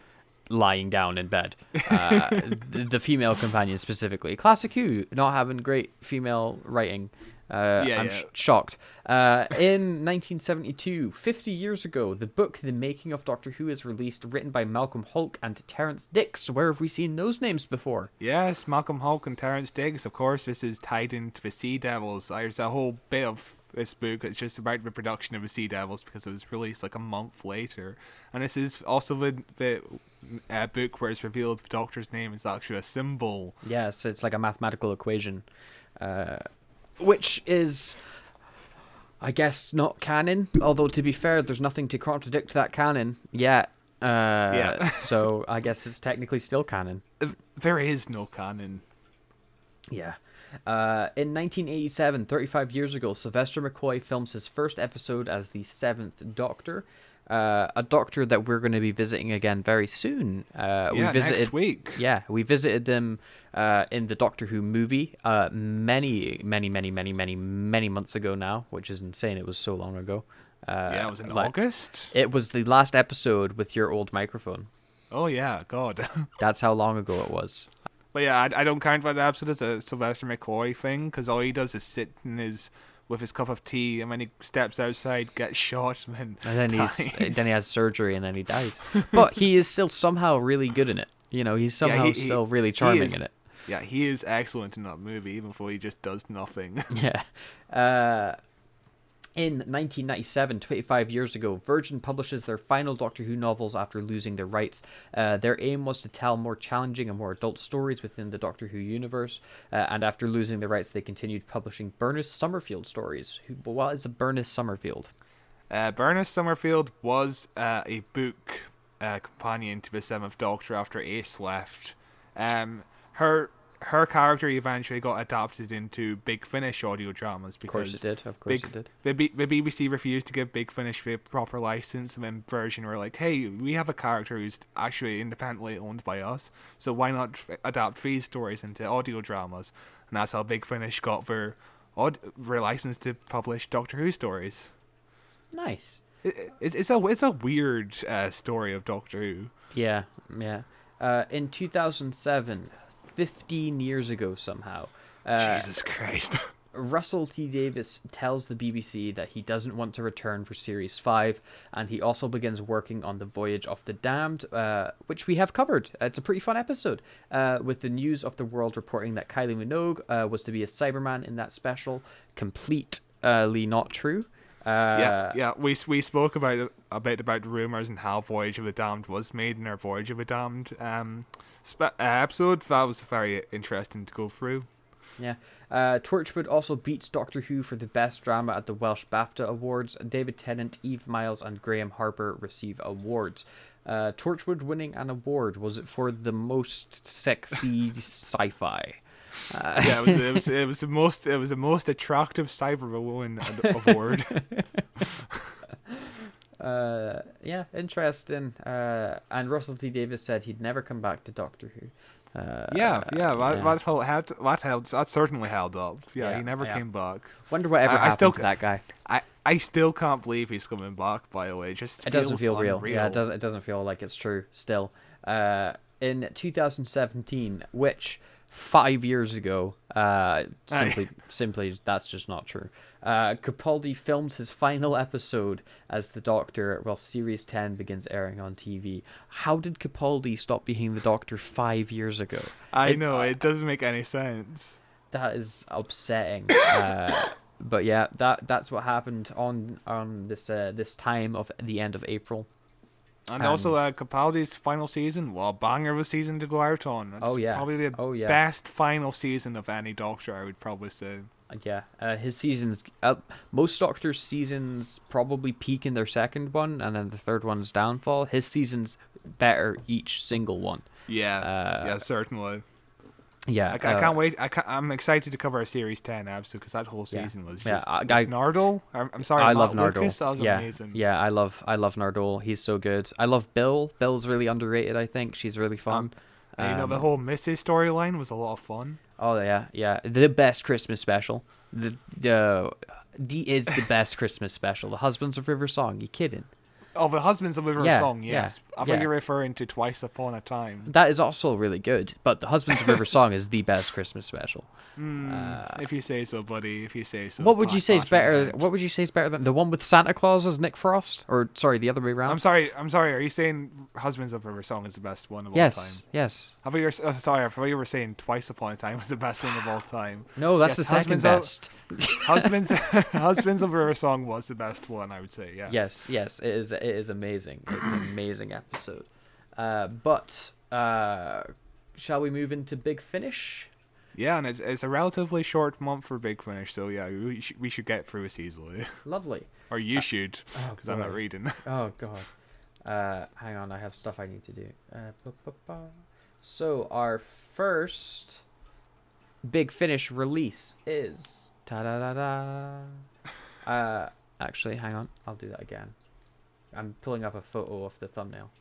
lying down in bed. Uh, the, the, female companion specifically. Classic Who not having great female writing. Uh, yeah, I'm yeah. Sh- shocked. Uh, in 1972, 50 years ago, the book The Making of Doctor Who is released, written by Malcolm Hulke and Terrance Dicks. Where have we seen those names before? Yes, Malcolm Hulke and Terrance Dicks. Of course, this is tied into the Sea Devils. There's a whole bit of this book. It's just about the production of the Sea Devils because it was released like a month later. And this is also the, the uh, book where it's revealed the Doctor's name is actually a symbol. Yes, it's like a mathematical equation. Uh, which is I guess not canon. Although to be fair, there's nothing to contradict that canon yet. Uh, yeah. so I guess it's technically still canon. There is no canon. Yeah. Uh, in 1987, 35 years ago, Sylvester McCoy films his first episode as the Seventh Doctor uh, a doctor that we're going to be visiting again very soon. Uh, yeah, we visited, next week. Yeah, we visited them uh, in the Doctor Who movie uh, many, many, many, many, many, many months ago now, which is insane. It was so long ago. Uh, yeah, it was in like, August. It was the last episode with your old microphone. Oh yeah, God. That's how long ago it was. But yeah, I, I don't count that episode as a Sylvester McCoy thing because all he does is sit in his with his cup of tea, and when he steps outside, gets shot, and then and then dies. he's then he has surgery, and then he dies. but he is still somehow really good in it. You know, he's somehow yeah, he, still really charming is, in it. Yeah, he is excellent in that movie, even though he just does nothing. yeah. Uh, in 1997, 25 years ago, Virgin publishes their final Doctor Who novels after losing their rights. Uh, their aim was to tell more challenging and more adult stories within the Doctor Who universe, uh, and after losing the rights, they continued publishing Bernice Summerfield stories. Who, what is a Bernice Summerfield? Uh, Bernice Summerfield was uh, a book uh, companion to the Seventh Doctor after Ace left. Um, her her character eventually got adapted into Big Finish audio dramas because of course it did. Of course Big, it did. The, B, the BBC refused to give Big Finish the proper license, and then Virgin were like, "Hey, we have a character who's actually independently owned by us, so why not f- adapt these stories into audio dramas?" And that's how Big Finish got their odd their license to publish Doctor Who stories. Nice. It, it's it's a it's a weird uh, story of Doctor Who. Yeah, yeah. Uh, in 2007, 15 years ago somehow. Uh, Jesus Christ. Russell T Davies tells the BBC that he doesn't want to return for Series 5, and he also begins working on The Voyage of the Damned, uh, which we have covered. It's a pretty fun episode, uh, with the news of the world reporting that Kylie Minogue uh, was to be a Cyberman in that special. Completely not true. Uh, yeah, yeah. We we spoke about a bit about rumors and how Voyage of the Damned was made in our Voyage of the Damned um, spe- uh, episode. That was very interesting to go through. Yeah. Uh, Torchwood also beats Doctor Who for the best drama at the Welsh BAFTA Awards. David Tennant, Eve Miles, and Graham Harper receive awards. Uh, Torchwood winning an award was it for the most sexy sci-fi? Uh, yeah, it was, it was it was the most it was the most attractive Cyberwoman award. uh, yeah, interesting. Uh, and Russell T Davies said he'd never come back to Doctor Who. Uh, yeah, yeah, that, yeah. that's held, had, that held that certainly held up. Yeah, Yeah, he never yeah. came back. Wonder what ever I- I still to that guy. I, I still can't believe he's coming back. By the way, it just It doesn't feel real. Yeah, it doesn't. It doesn't feel like it's true. Still, uh, in 2017, which five years ago, uh, simply, simply, that's just not true. Uh, Capaldi films his final episode as the Doctor while Series 10 begins airing on TV. How did Capaldi stop being the Doctor five years ago? I It- know it doesn't make any sense. That is upsetting. uh, but yeah, that that's what happened on on this uh, this time of the end of April. And Um, also, uh, Capaldi's final season, well, banger of a season to go out on. It's Oh, yeah. probably the Oh, yeah. best final season of any Doctor, I would probably say. Yeah, uh, his seasons. Uh, most Doctor's seasons probably peak in their second one, and then the third one's downfall. His seasons better each single one. Yeah, Uh, yeah, certainly. Yeah, I, I uh, can't wait. I I'm excited to cover a series ten episode because that whole Yeah. season was Yeah, just I- with I- Nardole. I'm, I'm sorry, I Matt love Nardole. Lucas, That was yeah, amazing. yeah, I love I love Nardole. He's so good. I love Bill. Bill's really underrated. I think she's really fun. And, you know, the Um, whole Missy storyline was a lot of fun. Oh yeah, yeah. The best Christmas special. The the the is the best Christmas special. The Husbands of River Song. You kidding? Oh, the Husbands of River Yeah, song, yeah, yes. I yeah. thought you're referring to Twice Upon a Time. That is also really good. But the Husbands of River Song is the best Christmas special. Mm, Uh, if you say so, buddy. If you say so. what would you say is better? What would you say is better than the one with Santa Claus as Nick Frost? Or sorry, the other way around. I'm sorry. I'm sorry. Are you saying Husbands of River Song is the best one of all time? yes. I thought you oh, sorry. I thought you were saying Twice Upon a Time was the best one of all time. No, that's Yes, the second Husbands of- best. Husbands, Husbands of River Song was the best one. I would say. Yes. Yes, yes, it is. It is amazing. It's an amazing episode. Uh, but uh, shall we move into Big Finish? Yeah, and it's it's a relatively short month for Big Finish, so yeah, we should, we should get through this easily, Lovely. or you should, oh, because I'm not reading. Oh god. Uh, hang on, I have stuff I need to do. Uh. So our first Big Finish release is ta da da da. Uh, actually, hang on, I'll do that again. I'm pulling up a photo of the thumbnail.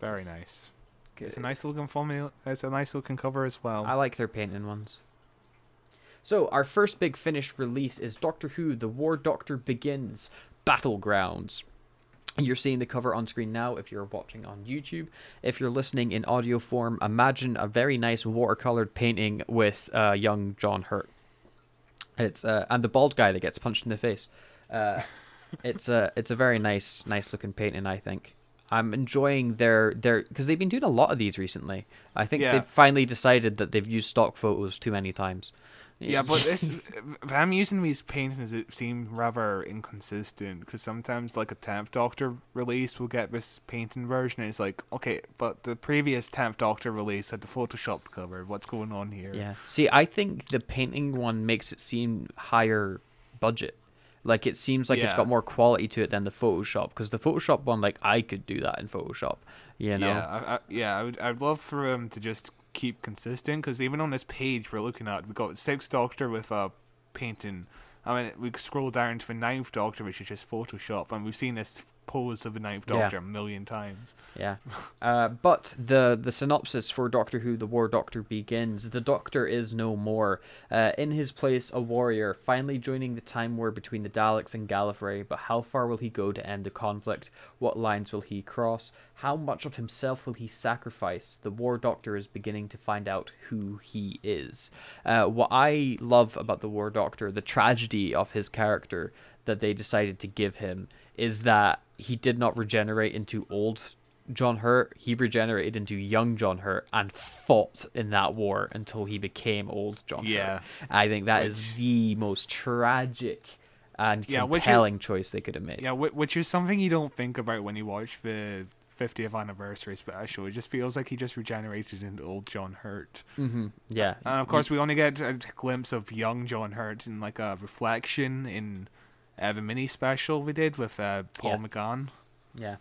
Very nice. It's a nice looking thumbnail. It's a nice looking cover as well. I like their painting ones. So, our first big finish release is Doctor Who The War Doctor Begins Battlegrounds. You're seeing the cover on screen now if you're watching on YouTube. If you're listening in audio form, imagine a very nice watercolored painting with uh, young John Hurt. It's uh, and the bald guy that gets punched in the face. Uh, it's a it's a very nice nice looking painting. I think I'm enjoying their their because they've been doing a lot of these recently. I think Yeah. they've finally decided that they've used stock photos too many times. Yeah, but this, I'm using these paintings, it seem rather inconsistent because sometimes, like a tenth Doctor release, will get this painting version, and it's like, okay, but the previous tenth Doctor release had the photoshopped cover. What's going on here? Yeah. See, I think the painting one makes it seem higher budget. Like it seems like it's got more quality to it than the Photoshop. Because the Photoshop one, like I could do that in Photoshop. You know. Yeah, I, I, yeah, I would, I'd love for them to just keep consistent because even on this page we're looking at, we got sixth Doctor with a painting. I mean, we scroll down to the ninth Doctor, which is just Photoshop, and we've seen this pose of the ninth Yeah. Doctor a million times. Yeah. Uh, but the the synopsis for Doctor Who: The War Doctor begins. The Doctor is no more. Uh, in his place, a warrior, finally joining the time war between the Daleks and Gallifrey. But how far will he go to end the conflict? What lines will he cross? How much of himself will he sacrifice? The War Doctor is beginning to find out who he is. Uh, what I love about the War Doctor, the tragedy of his character that they decided to give him, is that he did not regenerate into old John Hurt. He regenerated into young John Hurt and fought in that war until he became old John Yeah. Hurt. I think that is Which- the most tragic and Yeah, is- compelling choice they could have made. Yeah, which is something you don't think about when you watch the 50th anniversary special. It just feels like he just regenerated into old John Hurt. hmm Yeah. And of course, we only get a glimpse of young John Hurt in like a reflection in uh, the mini special we did with uh, Paul Yeah. McGann. Yeah.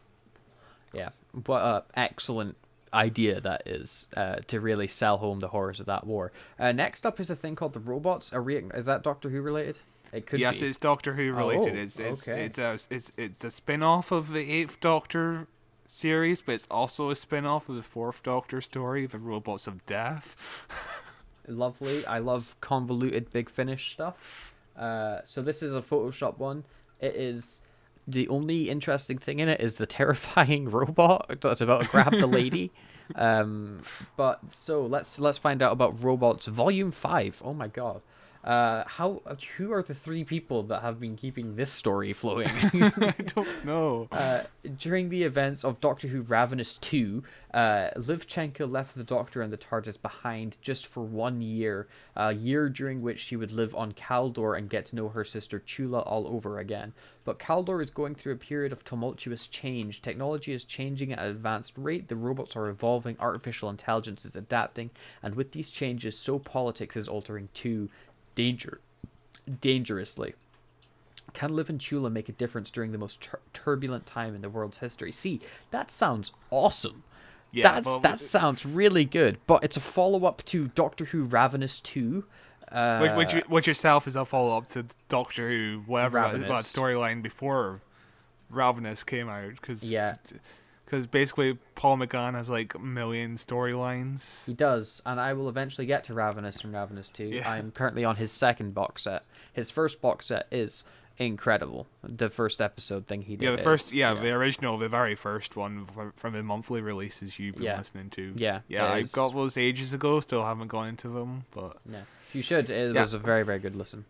Yeah. What an excellent idea that is uh, to really sell home the horrors of that war. Uh, next up is a thing called the robots. Re- is that Doctor Who related? It could be yes, be. it's Doctor Who related. Oh, it's it's okay. it's a it's it's a spin off of the Eighth Doctor series, but it's also a spin off of the Fourth Doctor story, the Robots of Death. Lovely. I love convoluted Big Finish stuff. Uh, so this is a Photoshop one. It is the only interesting thing in it is the terrifying robot that's about to grab the lady. Um, but so let's let's find out about robots volume five. Oh my god. Uh, how who are the three people that have been keeping this story flowing? I don't know. Uh, during the events of Doctor Who Ravenous 2, uh, Liv Chenka left the Doctor and the TARDIS behind just for one year, a year during which she would live on Kaldor and get to know her sister Tula all over again. But Kaldor is going through a period of tumultuous change. Technology is changing at an advanced rate, the robots are evolving, artificial intelligence is adapting, and with these changes, so politics is altering too. Danger. Dangerously. Can Liv and Tula make a difference during the most tur- turbulent time in the world's history? See, that sounds awesome. Yeah, That's but- that sounds really good, but it's a follow up to Doctor Who Ravenous Two. Uh, which, which, which yourself is a follow up to Doctor Who, whatever that, that storyline before Ravenous came out. Cause, Yeah. Because basically, Paul McGann has like a million storylines. he does, and I will eventually get to Ravenous and Ravenous Two. Yeah. I'm currently on his second box set. His first box set is incredible. The first episode thing he did. Yeah, the is- first, yeah, the original, the very first one from, from the monthly releases you've been Yeah. listening to. Yeah, yeah, I got those ages ago. Still haven't gone into them, but yeah. You should. It Yeah. was a very very good listen.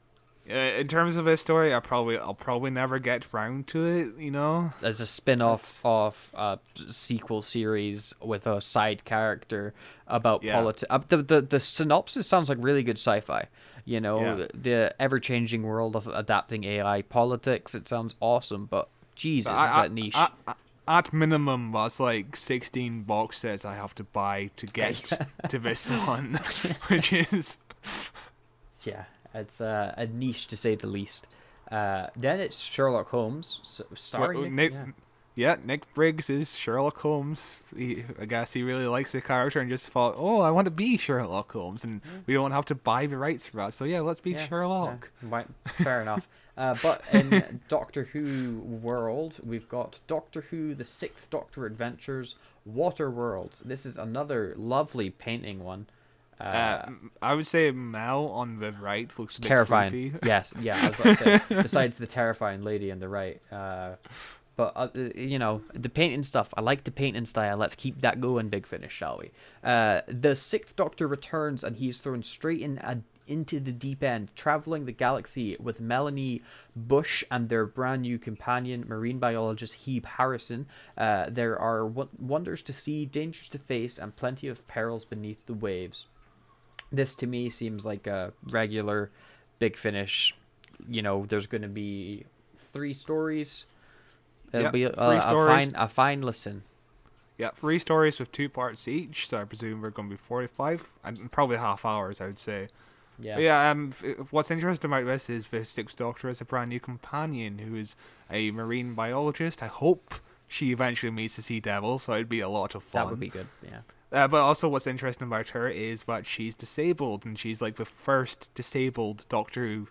Uh, in terms of his story, I probably, I'll probably never get round to it. You know, as a spin-off of a sequel series with a side character about Yeah. politics. Uh, the, the the synopsis sounds like really good sci-fi. You know, Yeah. the, the ever-changing world of adapting AI politics. It sounds awesome, but Jesus, I- is that niche? I- I- at minimum, that's like sixteen box sets I have to buy to get to this one, which is yeah, it's uh, a niche to say the least. Uh, then it's Sherlock Holmes, so, starring Well, Nick- Nick- yeah. Yeah, Nick Briggs is Sherlock Holmes. He, I guess he really likes the character and just thought, oh, I want to be Sherlock Holmes, and we don't have to buy the rights for that. So yeah, let's be Yeah, Sherlock. yeah, right, fair enough. Uh, but in Doctor Who world, we've got Doctor Who: The Sixth Doctor Adventures, Water Worlds. This is another lovely painting one. Uh, Uh, I would say Mel on the right looks terrifying. yes, yeah. I was about to say. besides the terrifying lady on the right. Uh, but uh, you know the painting stuff. I like the painting style. Let's keep that going, Big Finish, shall we? Uh, the Sixth Doctor returns, and he's thrown straight in a, into the deep end, traveling the galaxy with Melanie Bush and their brand new companion, marine biologist Hebe Harrison. Uh, there are w- wonders to see, dangers to face, and plenty of perils beneath the waves this to me seems like a regular big finish you know there's going to be three stories it'll Yep, be a, three a, a stories. fine a fine listen Yeah, three stories with two parts each, so I presume we're going to be 45, and probably half hours, I would say. yeah But yeah, um, what's interesting about this is the Sixth Doctor has a brand new companion who is a marine biologist. I hope she eventually meets the Sea Devil, so it'd be a lot of fun. that would be good yeah Uh, but also, what's interesting about her is that she's disabled, and she's like the first disabled Doctor Who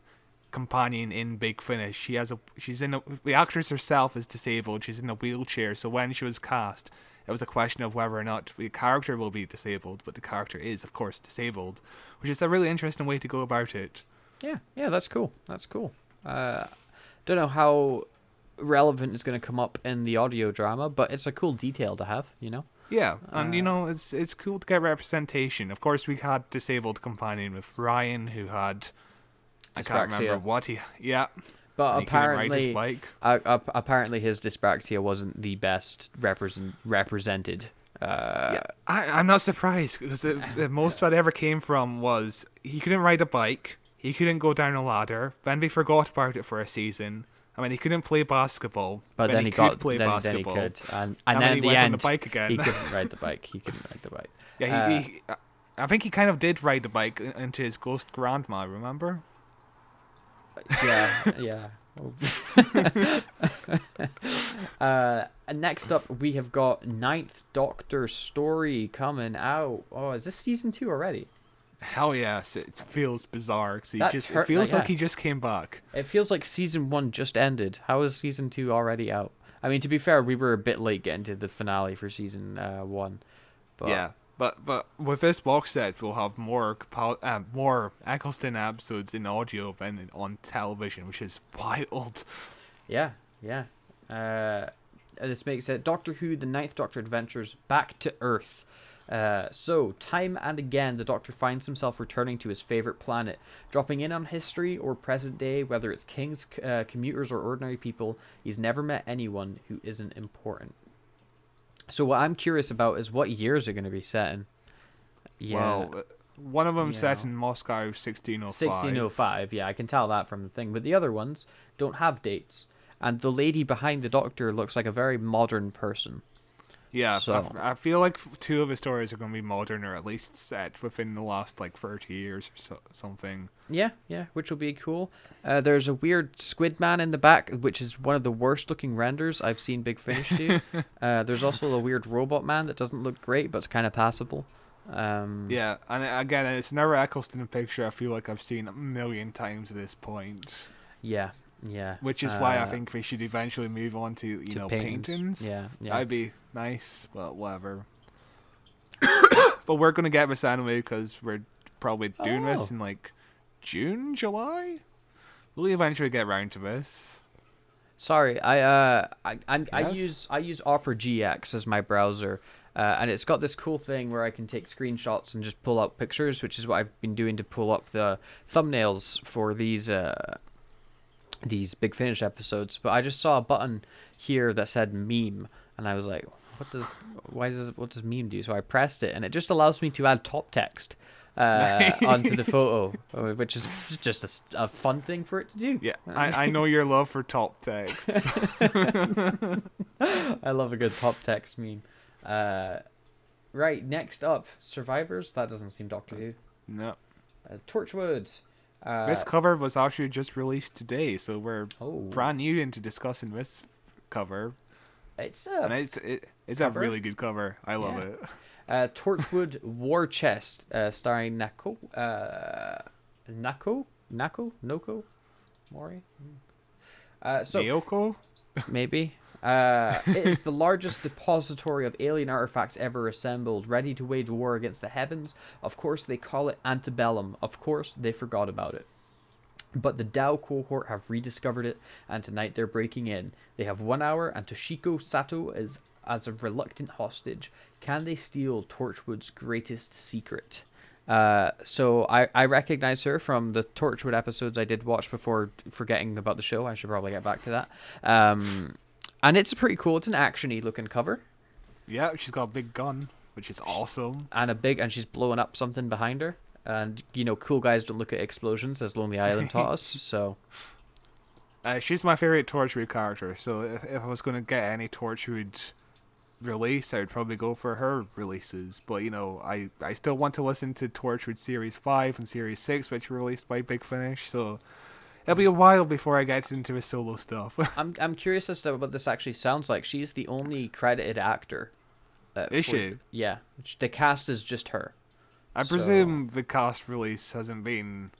companion in Big Finish. She has a she's in a, the actress herself is disabled. She's in a wheelchair, so when she was cast, it was a question of whether or not the character will be disabled. But the character is, of course, disabled, which is a really interesting way to go about it. yeah yeah that's cool that's cool uh don't know how relevant it's going to come up in the audio drama but it's a cool detail to have you know Yeah, and you Uh, know it's it's cool to get representation. Of course, we had disabled companion with Ryan, who had I can't remember what he yeah. but he couldn't ride his apparently bike. uh, uh, apparently his dyspraxia wasn't the best represent represented uh yeah, I, I'm not surprised because the, the most that ever came from was he couldn't ride a bike, he couldn't go down a ladder. Then they forgot about it for a season. I mean, he couldn't play basketball, But then, he, he, could got play then, basketball. then he could, and, And and, then then he at the went on the bike again. he couldn't ride the bike. He couldn't ride the bike. Yeah, Uh, he, he, I think he kind of did ride the bike into his ghost grandma. Remember? yeah, yeah. uh, next up, we have got Ninth Doctor story coming out. Oh, is this season two already? Hell yes, it feels bizarre. 'cause he That just tur- it feels yeah. like he just came back. It feels like season one just ended. How is season two already out? I mean, to be fair, we were a bit late getting to the finale for season uh, one. But Yeah, but but with this box set, we'll have more uh, more Eccleston episodes in audio than on television, which is wild. Yeah, yeah. Uh, this makes it Doctor Who: The Ninth Doctor Adventures Back to Earth. Uh, so, time and again, the Doctor finds himself returning to his favorite planet, dropping in on history or present day, whether it's kings, uh, commuters, or ordinary people. He's never met anyone who isn't important. So, what I'm curious about is what years are going to be set in. Yeah, Well, uh, one of them set in Moscow, 1605. 1605. Yeah, I can tell that from the thing. But the other ones don't have dates. And the lady behind the Doctor looks like a very modern person. Yeah, So- I, I feel like two of his stories are going to be modern or at least set within the last like 30 years or so, something. Yeah, yeah, which will be cool. Uh, there's a weird squid man in the back, which is one of the worst looking renders I've seen Big Finish do. uh, there's also a weird robot man that doesn't look great, but it's kind of passable. Um, Yeah, and uh, again, it's another Eccleston picture I feel like I've seen a million times at this point, yeah, yeah. which is why I Uh, think we should eventually move on to, you to know, paintings. paintings. Yeah, yeah. That'd be nice, but whatever. but we're going to get this anime because we're probably doing Oh. this in like June, July? We'll eventually get around to this. Sorry, I uh, I I'm, I use I use Opera GX as my browser, uh, and it's got this cool thing where I can take screenshots and just pull up pictures, which is what I've been doing to pull up the thumbnails for these uh these Big Finish episodes. But I just saw a button here that said meme, and I was like, what does why does what does meme do? So I pressed it, and it just allows me to add top text. Uh, onto the photo, uh, which is just a fun thing for it to do. Yeah, I, I know your love for top text. I love a good top text meme. Uh, right, next up, Survivors. That doesn't seem Doctor Who. no. Uh, Torchwood. Uh, This cover was actually just released today, so we're oh, brand new into discussing this cover. it's And a it's it, it's cover? a really good cover. I love Yeah. it. uh, Torchwood War Chest, uh, starring Nako, uh, Nako, Nako, Noko, Mori. Uh, so Naoko? maybe. Uh, it is the largest depository of alien artifacts ever assembled, ready to wage war against the heavens. Of course, they call it antebellum. Of course, they forgot about it. But the Dao cohort have rediscovered it, and tonight they're breaking in. They have one hour, and Toshiko Sato is as a reluctant hostage. Can they steal Torchwood's greatest secret? Uh, so I, I recognize her from the Torchwood episodes I did watch before forgetting about the show. I should probably get back to that. Um, and it's a pretty cool. It's an actiony looking cover Yeah, she's got a big gun, which is awesome. and a big, and she's blowing up something behind her. And you know, cool guys don't look at explosions, as Lonely Island taught us. So Uh, she's my favorite Torchwood character, so if, if I was going to get any Torchwood release, I would probably go for her releases. But, you know, I, I still want to listen to Torchwood Series 5 and Series 6, which were released by Big Finish, so it'll be a while before I get into his solo stuff. I'm I'm curious as to what this actually sounds like. She's the only credited actor. Uh, Is for- she? Yeah, the cast is just her. I So- presume the cast release hasn't been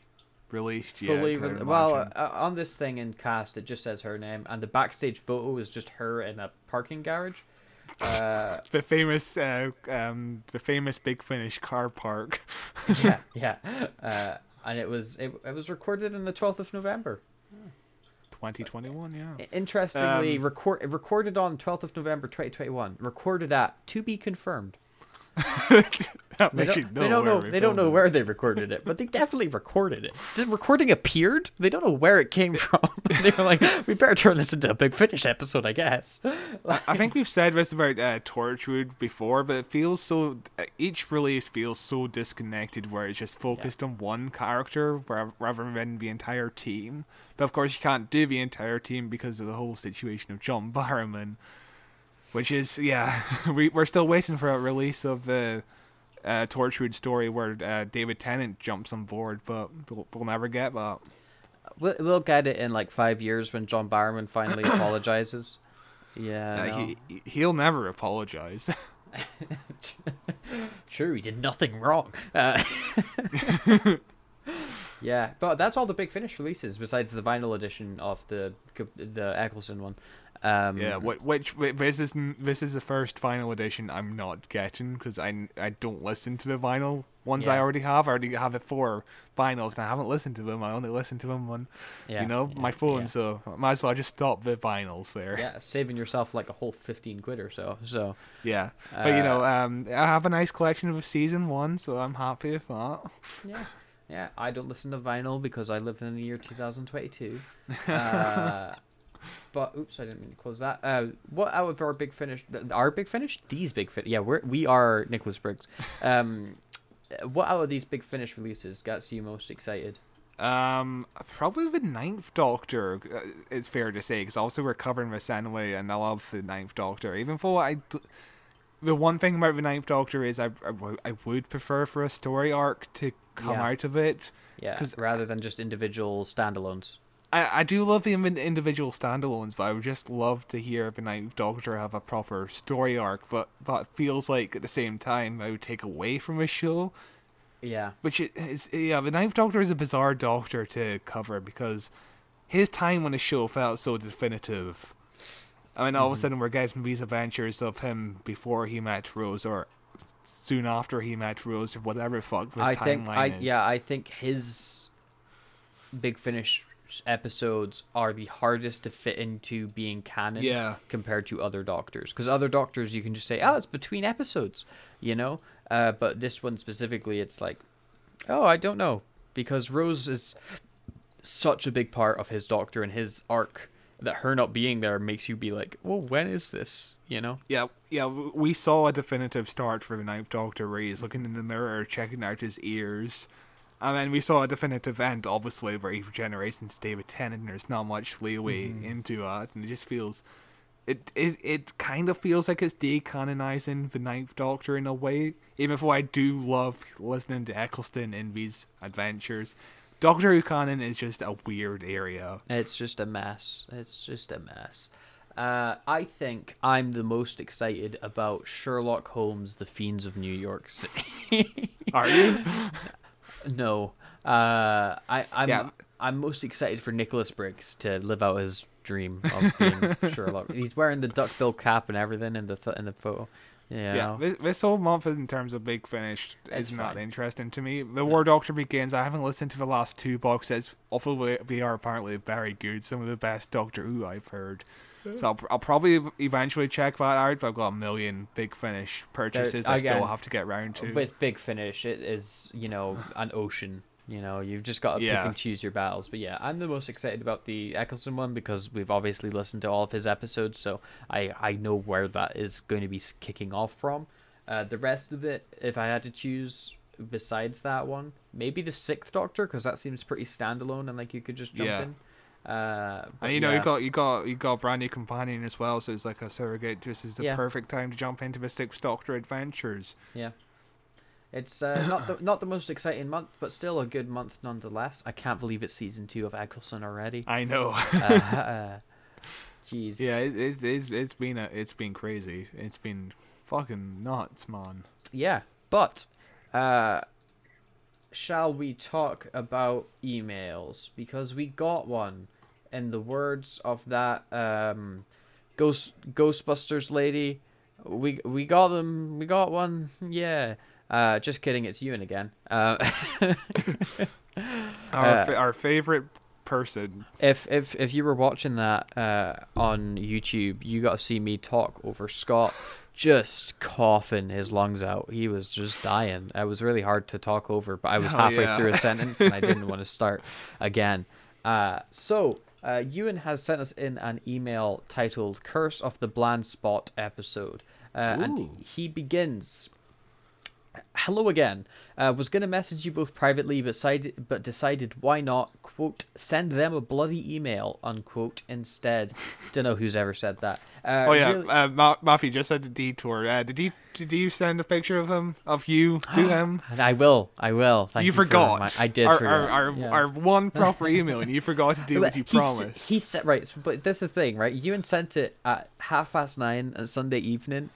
released yet. Fully, re- well, uh, on this thing in cast, it just says her name, and the backstage photo is just her in a parking garage. Uh, the famous, uh, um, the famous Big Finish car park. yeah, yeah, uh, and it was it, it was recorded on the twelfth of November. 2021, yeah. Interestingly, Um, record recorded on twelfth of November, twenty twenty one. Recorded at to be confirmed. They don't, you they don't know. They don't know where they recorded it, but they definitely recorded it. The recording appeared. They don't know where it came from. they were like, "We better turn this into a big finish episode, I guess." I think we've said this about uh, Torchwood before, but it feels so. Uh, each release feels so disconnected, where it's just focused on one character rather than the entire team. But of course, you can't do the entire team because of the whole situation of John Barrowman, which is yeah. we we're still waiting for a release of the uh, Torchwood story where uh, David Tennant jumps on board, but we'll, we'll never get that. We'll, we'll get it in like five years when John Barrowman finally apologizes. Yeah, Uh, no. he he'll never apologize. True, he did nothing wrong. Uh, yeah, but that's all the big finish releases besides the vinyl edition of the the Eccleston one. Um, yeah, wh- which this is this is the first vinyl edition I'm not getting because I I don't listen to the vinyl ones I already have. I already have it four vinyls and I haven't listened to them. I only listen to them on yeah, you know yeah, my phone, Yeah. so I might as well just stop the vinyls there. yeah, saving yourself like a whole fifteen quid or so. So Yeah. But you know, uh, um, I have a nice collection of season one, so I'm happy with that. yeah, yeah. I don't listen to vinyl because I live in the year 2022. Uh, but oops, I didn't mean to close that. Uh, what out of our big finish? th- Our big finish? These big finish? Yeah, we're we are Nicholas Briggs. Um, what out of these big finish releases gets you most excited? Um, probably the Ninth Doctor. Uh, it's fair to say because also we're covering this anyway, and I love the Ninth Doctor. Even though I, d- the one thing about the Ninth Doctor is I, I, w- I would prefer for a story arc to come Yeah. out of it. Yeah, rather than just individual standalones. I, I do love the individual standalones, but I would just love to hear the Ninth Doctor have a proper story arc. But that feels like at the same time I would take away from a show. Yeah, Which is yeah, the Ninth Doctor is a bizarre Doctor to cover because his time on the show felt so definitive. I mean, all of a Mhm. sudden we're getting these adventures of him before he met Rose, or soon after he met Rose, or whatever the fuck his I timeline think I is. yeah I think his big finish episodes are the hardest to fit into being canon. yeah, compared to other doctors because other doctors you can just say oh it's between episodes you know uh, but this one specifically it's like oh i don't know because rose is such a big part of his doctor and his arc that her not being there makes you be like well when is this you know yeah, yeah. We saw a definitive start for the Ninth Doctor, where he's looking in the mirror, checking out his ears. And then we saw a definitive end, obviously, where he regenerates into David Tennant, and there's not much leeway Mhm. into that, and it just feels, it it it kind of feels like it's decanonizing the Ninth Doctor in a way. Even though I do love listening to Eccleston in these adventures, Doctor Who canon is just a weird area. it's just a mess it's just a mess uh, I think I'm the most excited about Sherlock Holmes: The Fiends of New York City. Are you? No. Uh, I, I'm Yeah. I'm most excited for Nicholas Briggs to live out his dream of being Sherlock. He's wearing the duckbill cap and everything in the th- in the photo. Yeah. Yeah, this, this whole month in terms of Big Finish It's is not fine. interesting to me. The War Doctor Begins, I haven't listened to the last two box sets, although they are apparently very good. Some of the best Doctor Who I've heard. So I'll, I'll probably eventually check that out, but I've got a million Big Finish purchases I again, still have to get round to. With Big Finish, it is you know an ocean. You know, you've just got to Yeah. pick and choose your battles. But yeah, I'm the most excited about the Eccleston one because we've obviously listened to all of his episodes, so I I know where that is going to be kicking off from. Uh, the rest of it, if I had to choose besides that one, maybe the Sixth Doctor because that seems pretty standalone and like you could just jump Yeah. in. Uh, and you know yeah. you got you got you got a brand new companion as well, so it's like a surrogate. This is the Yeah. perfect time to jump into the Sixth Doctor adventures. Yeah, it's uh, not the not the most exciting month, but still a good month nonetheless. I can't believe it's season two of Eccleston already. I know. uh, uh, jeez. yeah, it, it, it's it's been a, it's been crazy. It's been fucking nuts, man. Yeah, but uh, shall we talk about emails because we got one. In the words of that um, Ghost Ghostbusters lady, we we got them. We got one. Yeah. Uh, just kidding. It's Ewan again. Uh, Our Uh, fa- our favorite person. if if if you were watching that uh, on YouTube, you got to see me talk over Scott just coughing his lungs out. He was just dying. It was really hard to talk over, but I was Oh, halfway yeah. through a sentence and I didn't want to start again. Uh, so uh, Ewan has sent us in an email titled "Curse of the Bland Spot" episode, uh, and he begins. Hello again. Uh, was gonna message you both privately, but decided, but decided why not quote send them a bloody email unquote instead. Don't know who's ever said that. Uh, oh yeah, really- uh, Ma- just said the detour. Uh, did you did you send a picture of him of you to him? I will. I will. Thank you you, for forgot. remi- I did Our forget. our, our, yeah. our one proper email, and you forgot to do what you He s- promised. He said right, but this is the thing, right? You sent it at half past nine on Sunday evening,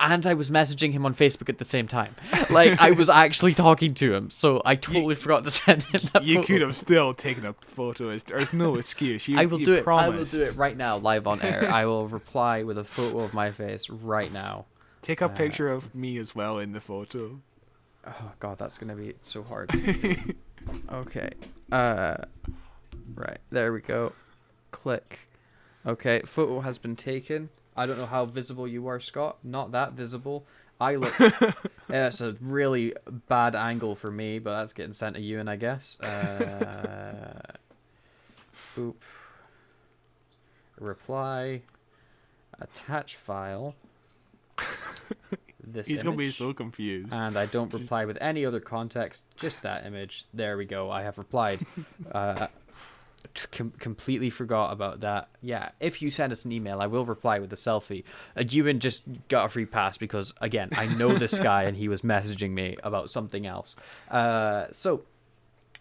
and I was messaging him on Facebook at the same time. Like I was actually talking to him, so I totally forgot to send him that. you photo. could have still taken a photo. There's no excuse. You, I will you do it. Promised. I will do it right now, live on air. I will reply with a photo of my face right now. Take Uh, a picture of me as well in the photo. Oh god, that's gonna be so hard. okay. Uh right, there we go. Click. Okay, photo has been taken. I don't know how visible you are, Scott. Not that visible. I look yeah, it's a really bad angle for me, but that's getting sent to you and I guess. Uh oop. Reply. Attach file. This He's gonna be so confused. and I don't reply with any other context, just that image. There we go. I have replied. Uh, com- completely forgot about that. Yeah, if you send us an email, I will reply with a selfie. Uh, Ewan just got a free pass because, again, I know this guy and he was messaging me about something else. Uh, so.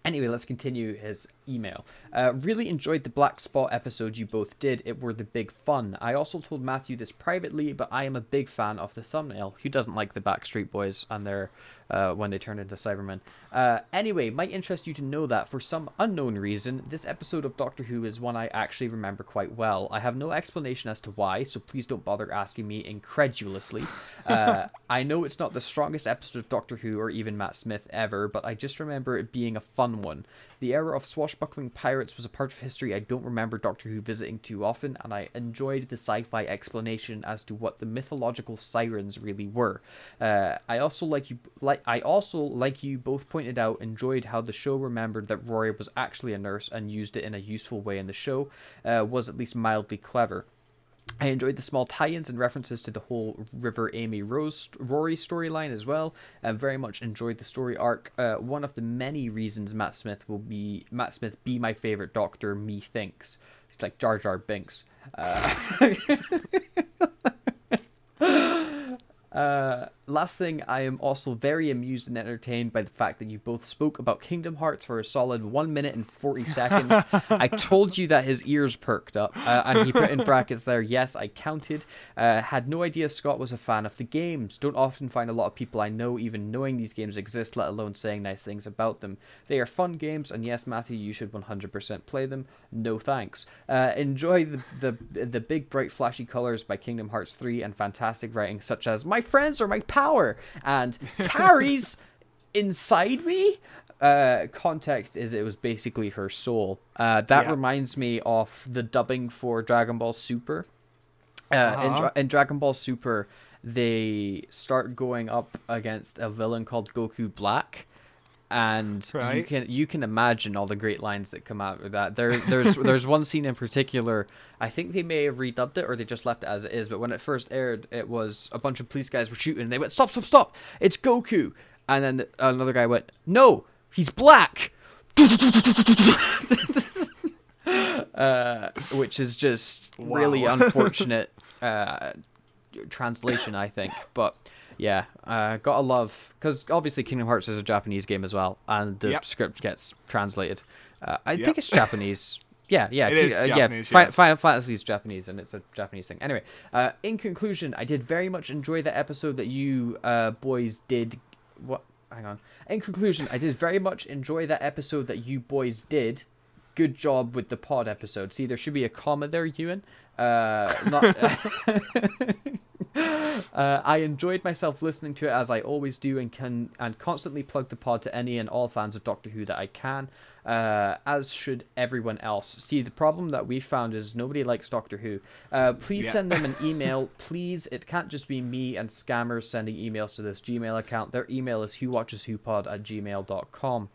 Anyway, let's continue his email. Uh, really enjoyed the Black Spot episode you both did. It were the big fun. I also told Matthew this privately, but I am a big fan of the thumbnail. Who doesn't like the Backstreet Boys and their uh, when they turned into Cybermen? Uh, anyway, might interest you to know that for some unknown reason, this episode of Doctor Who is one I actually remember quite well. I have no explanation as to why, so please don't bother asking me incredulously. Uh, I know it's not the strongest episode of Doctor Who or even Matt Smith ever, but I just remember it being a fun one. The era of swashbuckling pirates was a part of history I don't remember Doctor Who visiting too often, and I enjoyed the sci-fi explanation as to what the mythological sirens really were. Uh, I also like you like I also like you both pointed out enjoyed how the show remembered that Rory was actually a nurse and used it in a useful way in the show. Uh, was at least mildly clever. I enjoyed the small tie-ins and references to the whole River Amy Rose Rory storyline as well. I very much enjoyed the story arc. Uh, one of the many reasons Matt Smith will be Matt Smith be my favorite Doctor. Me thinks it's like Jar Jar Binks. Uh, Uh, last thing, I am also very amused and entertained by the fact that you both spoke about Kingdom Hearts for a solid one minute and 40 seconds. I told you that his ears perked up, uh, and he put in brackets there, yes, I counted. Uh, had no idea Scott was a fan of the games. Don't often find a lot of people I know even knowing these games exist, let alone saying nice things about them. They are fun games, and yes, Matthew, you should 100% play them. No thanks. Uh, enjoy the, the, the big, bright, flashy colors by Kingdom Hearts 3 and fantastic writing such as My friends are my power and Kairi's inside me. Uh, context is it was basically her soul. Uh, that Yeah. reminds me of the dubbing for Dragon Ball Super. Uh, Uh-huh. Dra- in Dragon Ball Super, they start going up against a villain called Goku Black, and you can you can imagine all the great lines that come out of that. There there's there's one scene in particular. I think they may have redubbed it or they just left it as it is. But when it first aired, it was a bunch of police guys were shooting. and They went stop stop stop! It's Goku, and then another guy went no, he's black. uh, which is just really unfortunate uh, translation, I think. But yeah, uh, gotta love because obviously Kingdom Hearts is a Japanese game as well, and the Yep. script gets translated. Uh, I Yep. think it's Japanese. Yeah, yeah, It uh, yeah. Japanese, Fi- yes. Final Fantasy is Japanese, and it's a Japanese thing. Anyway, uh, in conclusion, I did very much enjoy the episode that you uh, boys did. What? Hang on. In conclusion, I did very much enjoy that episode that you boys did. Good job with the pod episode. See, there should be a comma there, Ewan. Uh, not. Uh, I enjoyed myself listening to it as I always do, and can and constantly plug the pod to any and all fans of Doctor Who that I can, uh, as should everyone else. See, the problem that we found is nobody likes Doctor Who. Uh, please Yeah. send them an email, please. It can't just be me and scammers sending emails to this Gmail account. Their email is whowatcheswhopod at gmail.com.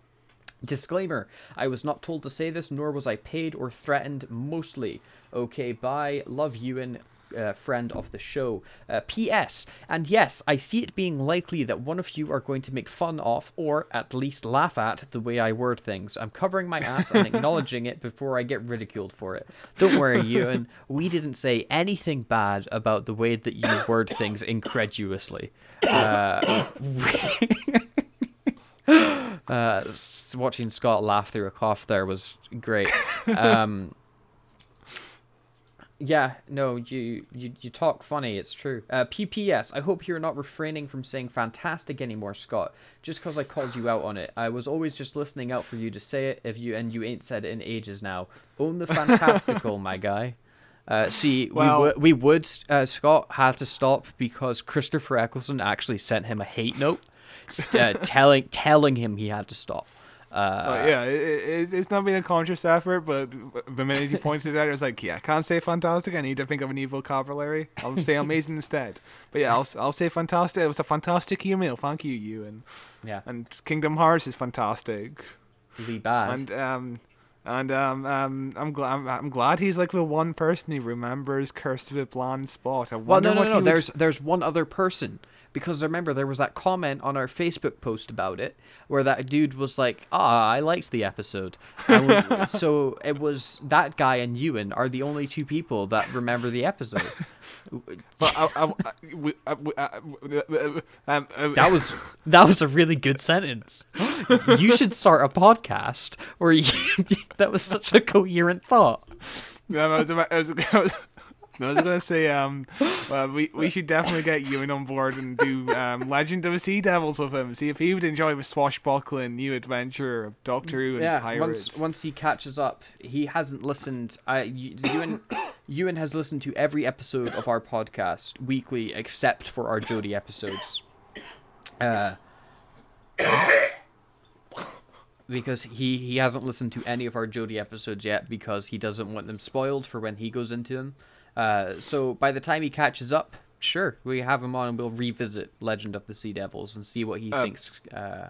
Disclaimer I was not told to say this, nor was I paid or threatened, mostly. Okay, bye. Love Ewan. Uh, friend of the show. Uh, P.S. And yes, I see it being likely that one of you are going to make fun of, or at least laugh at, the way I word things. I'm covering my ass and acknowledging it before I get ridiculed for it. Don't worry, Ewan. We didn't say anything bad about the way that you word things incredulously. Uh, uh, watching Scott laugh through a cough there was great. Um, yeah, no, you, you you talk funny. It's true. Uh, PPS. I hope you're not refraining from saying fantastic anymore, Scott. Just because I called you out on it. I was always just listening out for you to say it. If you and you ain't said it in ages now. Own the fantastical, my guy. Uh, see, Well- we would we would uh, Scott had to stop because Christopher Eccleston actually sent him a hate note, uh, telling telling him he had to stop. Uh, But yeah, it, it, it's- it's not been a conscious effort, but the minute you pointed it out, it was like, yeah, I can't say fantastic. I need to think of an evil vocabulary. I'll say amazing instead. But yeah, I'll, I'll say fantastic. It was a fantastic email. Thank you, Ewan. yeah, And Kingdom Hearts is fantastic. really bad. And um, and um, um, I'm glad I'm, I'm glad he's like the one person who remembers Curse of the Blind Spot. I Well, wonder no, no, no. would- There's there's one other person because remember there was that comment on our Facebook post about it where that dude was like, "Ah, I liked the episode." And we- so it was that guy and Ewan are the only two people that remember the episode. But I, I, I, we- I, we- I, um, That was that was a really good sentence. You should start a podcast where you, that was such a coherent thought. No, I was about, I was, I was, I was gonna say, um, well, we we should definitely get Ewan on board and do um, Legend of the Sea Devils with him. See if he would enjoy the swashbuckling new adventure of Doctor Who and yeah, pirates. once once he catches up, he hasn't listened. I Ewan, Ewan has listened to every episode of our podcast weekly, except for our Jodie episodes. Uh, because he he hasn't listened to any of our Jodie episodes yet because he doesn't want them spoiled for when he goes into them. Uh, so by the time he catches up, sure, we have him on and we'll revisit Legend of the Sea Devils and see what he Uh, thinks. Uh,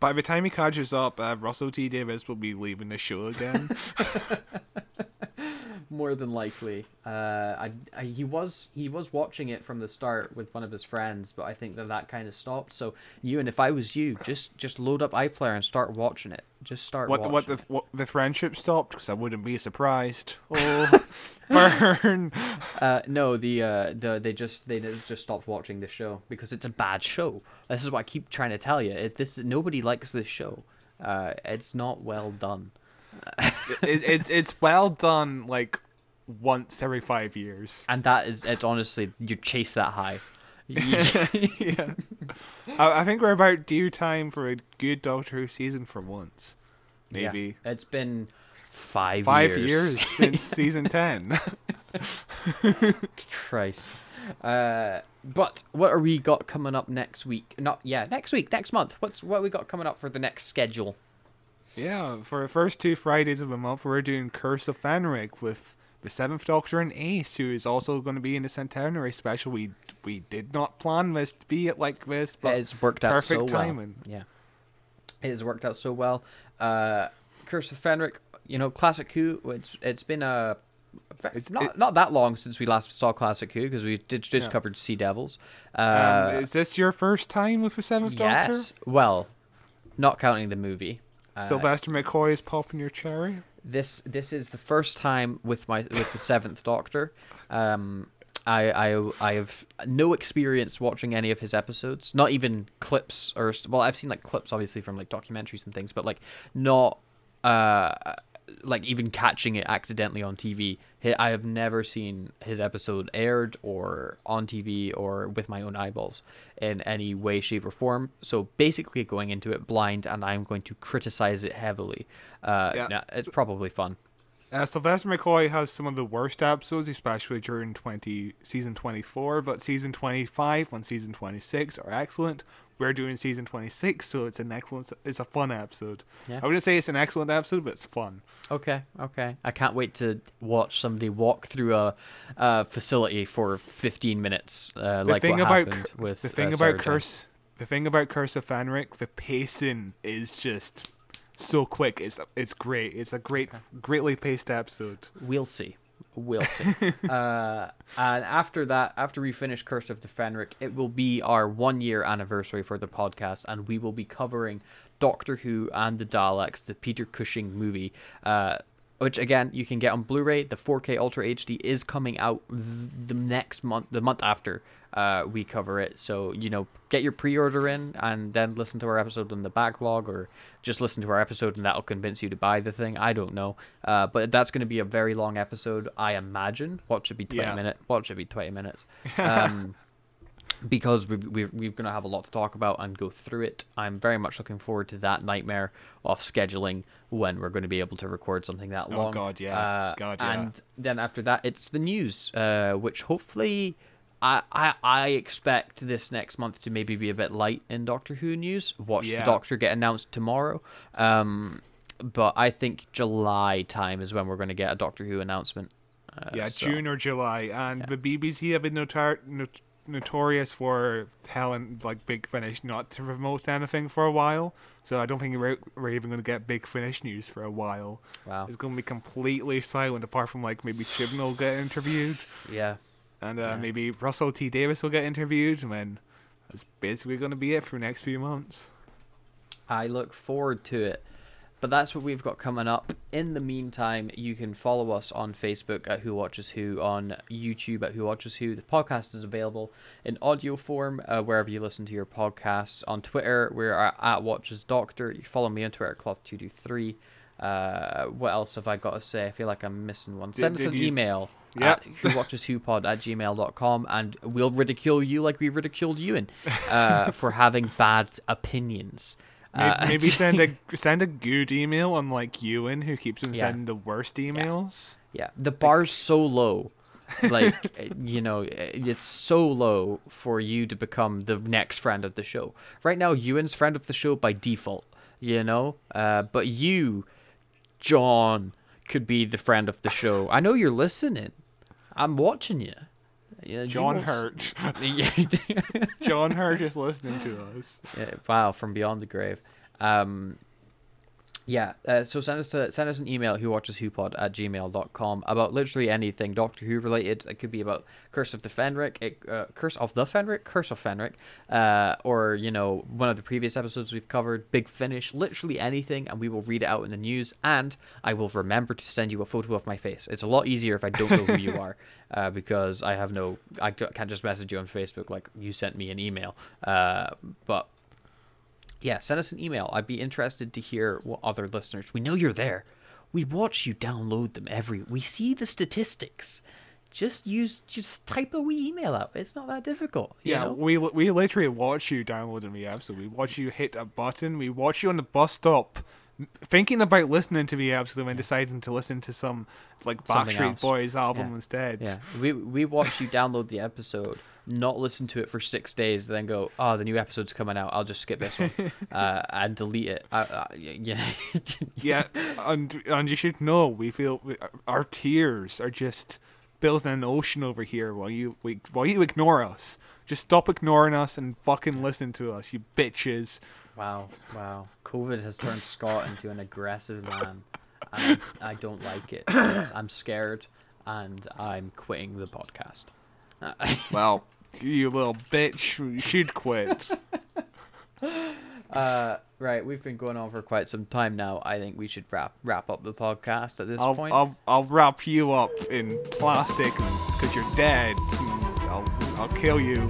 By the time he catches up, uh, Russell T Davies will be leaving the show again. more than likely. Uh, I, I he was he was watching it from the start with one of his friends, but I think that that kind of stopped. So you and if I was you, just just load up iPlayer and start watching it. Just start what the, watching. what the what the friendship stopped because I wouldn't be surprised. Oh, burn! Uh, no, the uh, the they just they just stopped watching the show because it's a bad show. This is what I keep trying to tell you. It, this nobody likes this show. Uh, it's not well done. It, it's it's well done. Like once every five years. And that is it's honestly you chase that high. Yeah. I, I think we're about due time for a good Doctor Who season for once. Yeah. Maybe it's been five five years. years since season ten. Christ. Uh, but what are we got coming up next week? Not yeah, next week, next month. What's what we got coming up for the next schedule? Yeah, for the first two Fridays of the month, we're doing Curse of Fenric with the Seventh Doctor and Ace, who is also going to be in the Centenary special. We we did not plan this to be it like this, but it has worked out so perfect well. Yeah, it has worked out so well. Uh, Curse of Fenric, you know, Classic Who. It's it's been a It's- it's not it- not that long since we last saw Classic Who because we did just Yeah. covered Sea Devils. Um, Uh, is this your first time with the Seventh Doctor? yes, well, not counting the movie. Uh, Sylvester McCoy is popping your cherry. this this is the first time with my with the seventh Doctor. Um, I I I have no experience watching any of his episodes, not even clips or well, I've seen like clips obviously from like documentaries and things, but like not uh like even catching it accidentally on TV. I have never seen his episode aired or on TV or with my own eyeballs in any way, shape, or form. So basically, going into it blind, and I'm going to criticize it heavily. Uh, Yeah. it's probably fun. Uh, Sylvester McCoy has some of the worst episodes, especially during twenty season twenty four. But season twenty five and season twenty six are excellent. We're doing season twenty six, so it's an excellent. It's a fun episode. Yeah. I wouldn't say it's an excellent episode, but it's fun. Okay, okay. I can't wait to watch somebody walk through a, a facility for 15 minutes, uh, The like thing what about happened Cur- with the thing uh, about Sarah. Curse, the thing about Curse of Fenric, the pacing is just so quick. It's it's great. It's a great, greatly paced episode. We'll see. See. uh, and after that, after we finish Curse of the Fenric, it will be our one year anniversary for the podcast, and we will be covering Doctor Who and the Daleks, the Peter Cushing movie. Uh, which again you can get on Blu-ray. The 4K Ultra HD is coming out th- the next month, the month after uh, we cover it. So you know, get your pre-order in, and then listen to our episode on the backlog, or just listen to our episode, and that'll convince you to buy the thing. I don't know, uh, but that's going to be a very long episode, I imagine. What should be 20 Yeah. minutes? What should be 20 minutes? Um, because we, we, we're going to have a lot to talk about and go through it. I'm very much looking forward to that nightmare of scheduling when we're going to be able to record something that long. Oh. God, yeah. Uh, God, yeah. And then after that, it's the news, uh, which hopefully. I, I, I expect this next month to maybe be a bit light in Doctor Who news. Watch Yeah. the Doctor get announced tomorrow. Um, but I think July time is when we're going to get a Doctor Who announcement. Uh, Yeah, so- June or July, and the BBC have been notar- not- notorious for telling like Big Finish not to promote anything for a while. So I don't think we're, we're even going to get Big Finish news for a while. Wow. It's going to be completely silent, apart from like maybe Chibnall will get interviewed, Yeah. and uh, Yeah. maybe Russell T Davies will get interviewed, and then that's basically going to be it for the next few months. I look forward to it. But that's what we've got coming up. In the meantime, you can follow us on Facebook at Who Watches Who, on YouTube at Who Watches Who. The podcast is available in audio form uh, wherever you listen to your podcasts. On Twitter, we're at, at Watches Doctor. You follow me on Twitter at Cloth223. Uh, what else have I got to say? I feel like I'm missing one. Did- Send us did an you- email Yep. at whowatcheswhopod at gmail.com and we'll ridicule you like we ridiculed Ewan uh, for having bad opinions. Maybe, Uh, maybe send a send a good email, unlike Ewan, who keeps on Yeah. sending the worst emails. Yeah, the bar's so low. Like, eh, you know, eh, it's so low for you to become the next friend of the show. Right now, Ewan's friend of the show by default, you know? Uh, but you, John, could be the friend of the show. I know you're listening. I'm watching you. Yeah, John Hurt. John Hurt is listening to us. Yeah, wow, from beyond the grave. Um, yeah, uh, so send us a, send us an email who watches whopod at gmail.com about literally anything Doctor Who related. It could be about Curse of the Fenric, it, uh, Curse of the Fenric, Curse of Fenric, uh, or you know one of the previous episodes we've covered, Big Finish, literally anything, and we will read it out in the news. And I will remember to send you a photo of my face. It's a lot easier if I don't know who you are, uh, because I have no, I can't just message you on Facebook like you sent me an email. Uh, but yeah, send us an email. I'd be interested to hear what other listeners. We know you're there. We watch you download them every. We see the statistics. Just use, just type a wee email out. It's not that difficult. you Yeah, know? we we literally watch you downloading the episode. We watch you hit a button. We watch you on the bus stop, thinking about listening to the episode and deciding to listen to some like Backstreet. Boys album Yeah. instead. Yeah, we we watch you download the episode, not listen to it for six days, then go, oh, the new episode's coming out. I'll just skip this one, uh, and delete it. Uh, uh, yeah, yeah, and and you should know we feel we, our tears are just building an ocean over here while you we, while you ignore us. Just stop ignoring us and fucking listen to us, you bitches. Wow, wow. COVID has turned Scott into an aggressive man. And I, I don't like it. I'm scared and I'm quitting the podcast. Uh, Well, you little bitch, you should quit. Uh, right, we've been going on for quite some time now. I think we should wrap wrap up the podcast at this I'll, point. I'll I'll wrap you up in plastic because you're dead. I'll I'll kill you.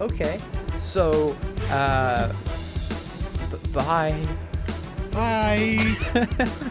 Okay, so uh, b- bye. Bye.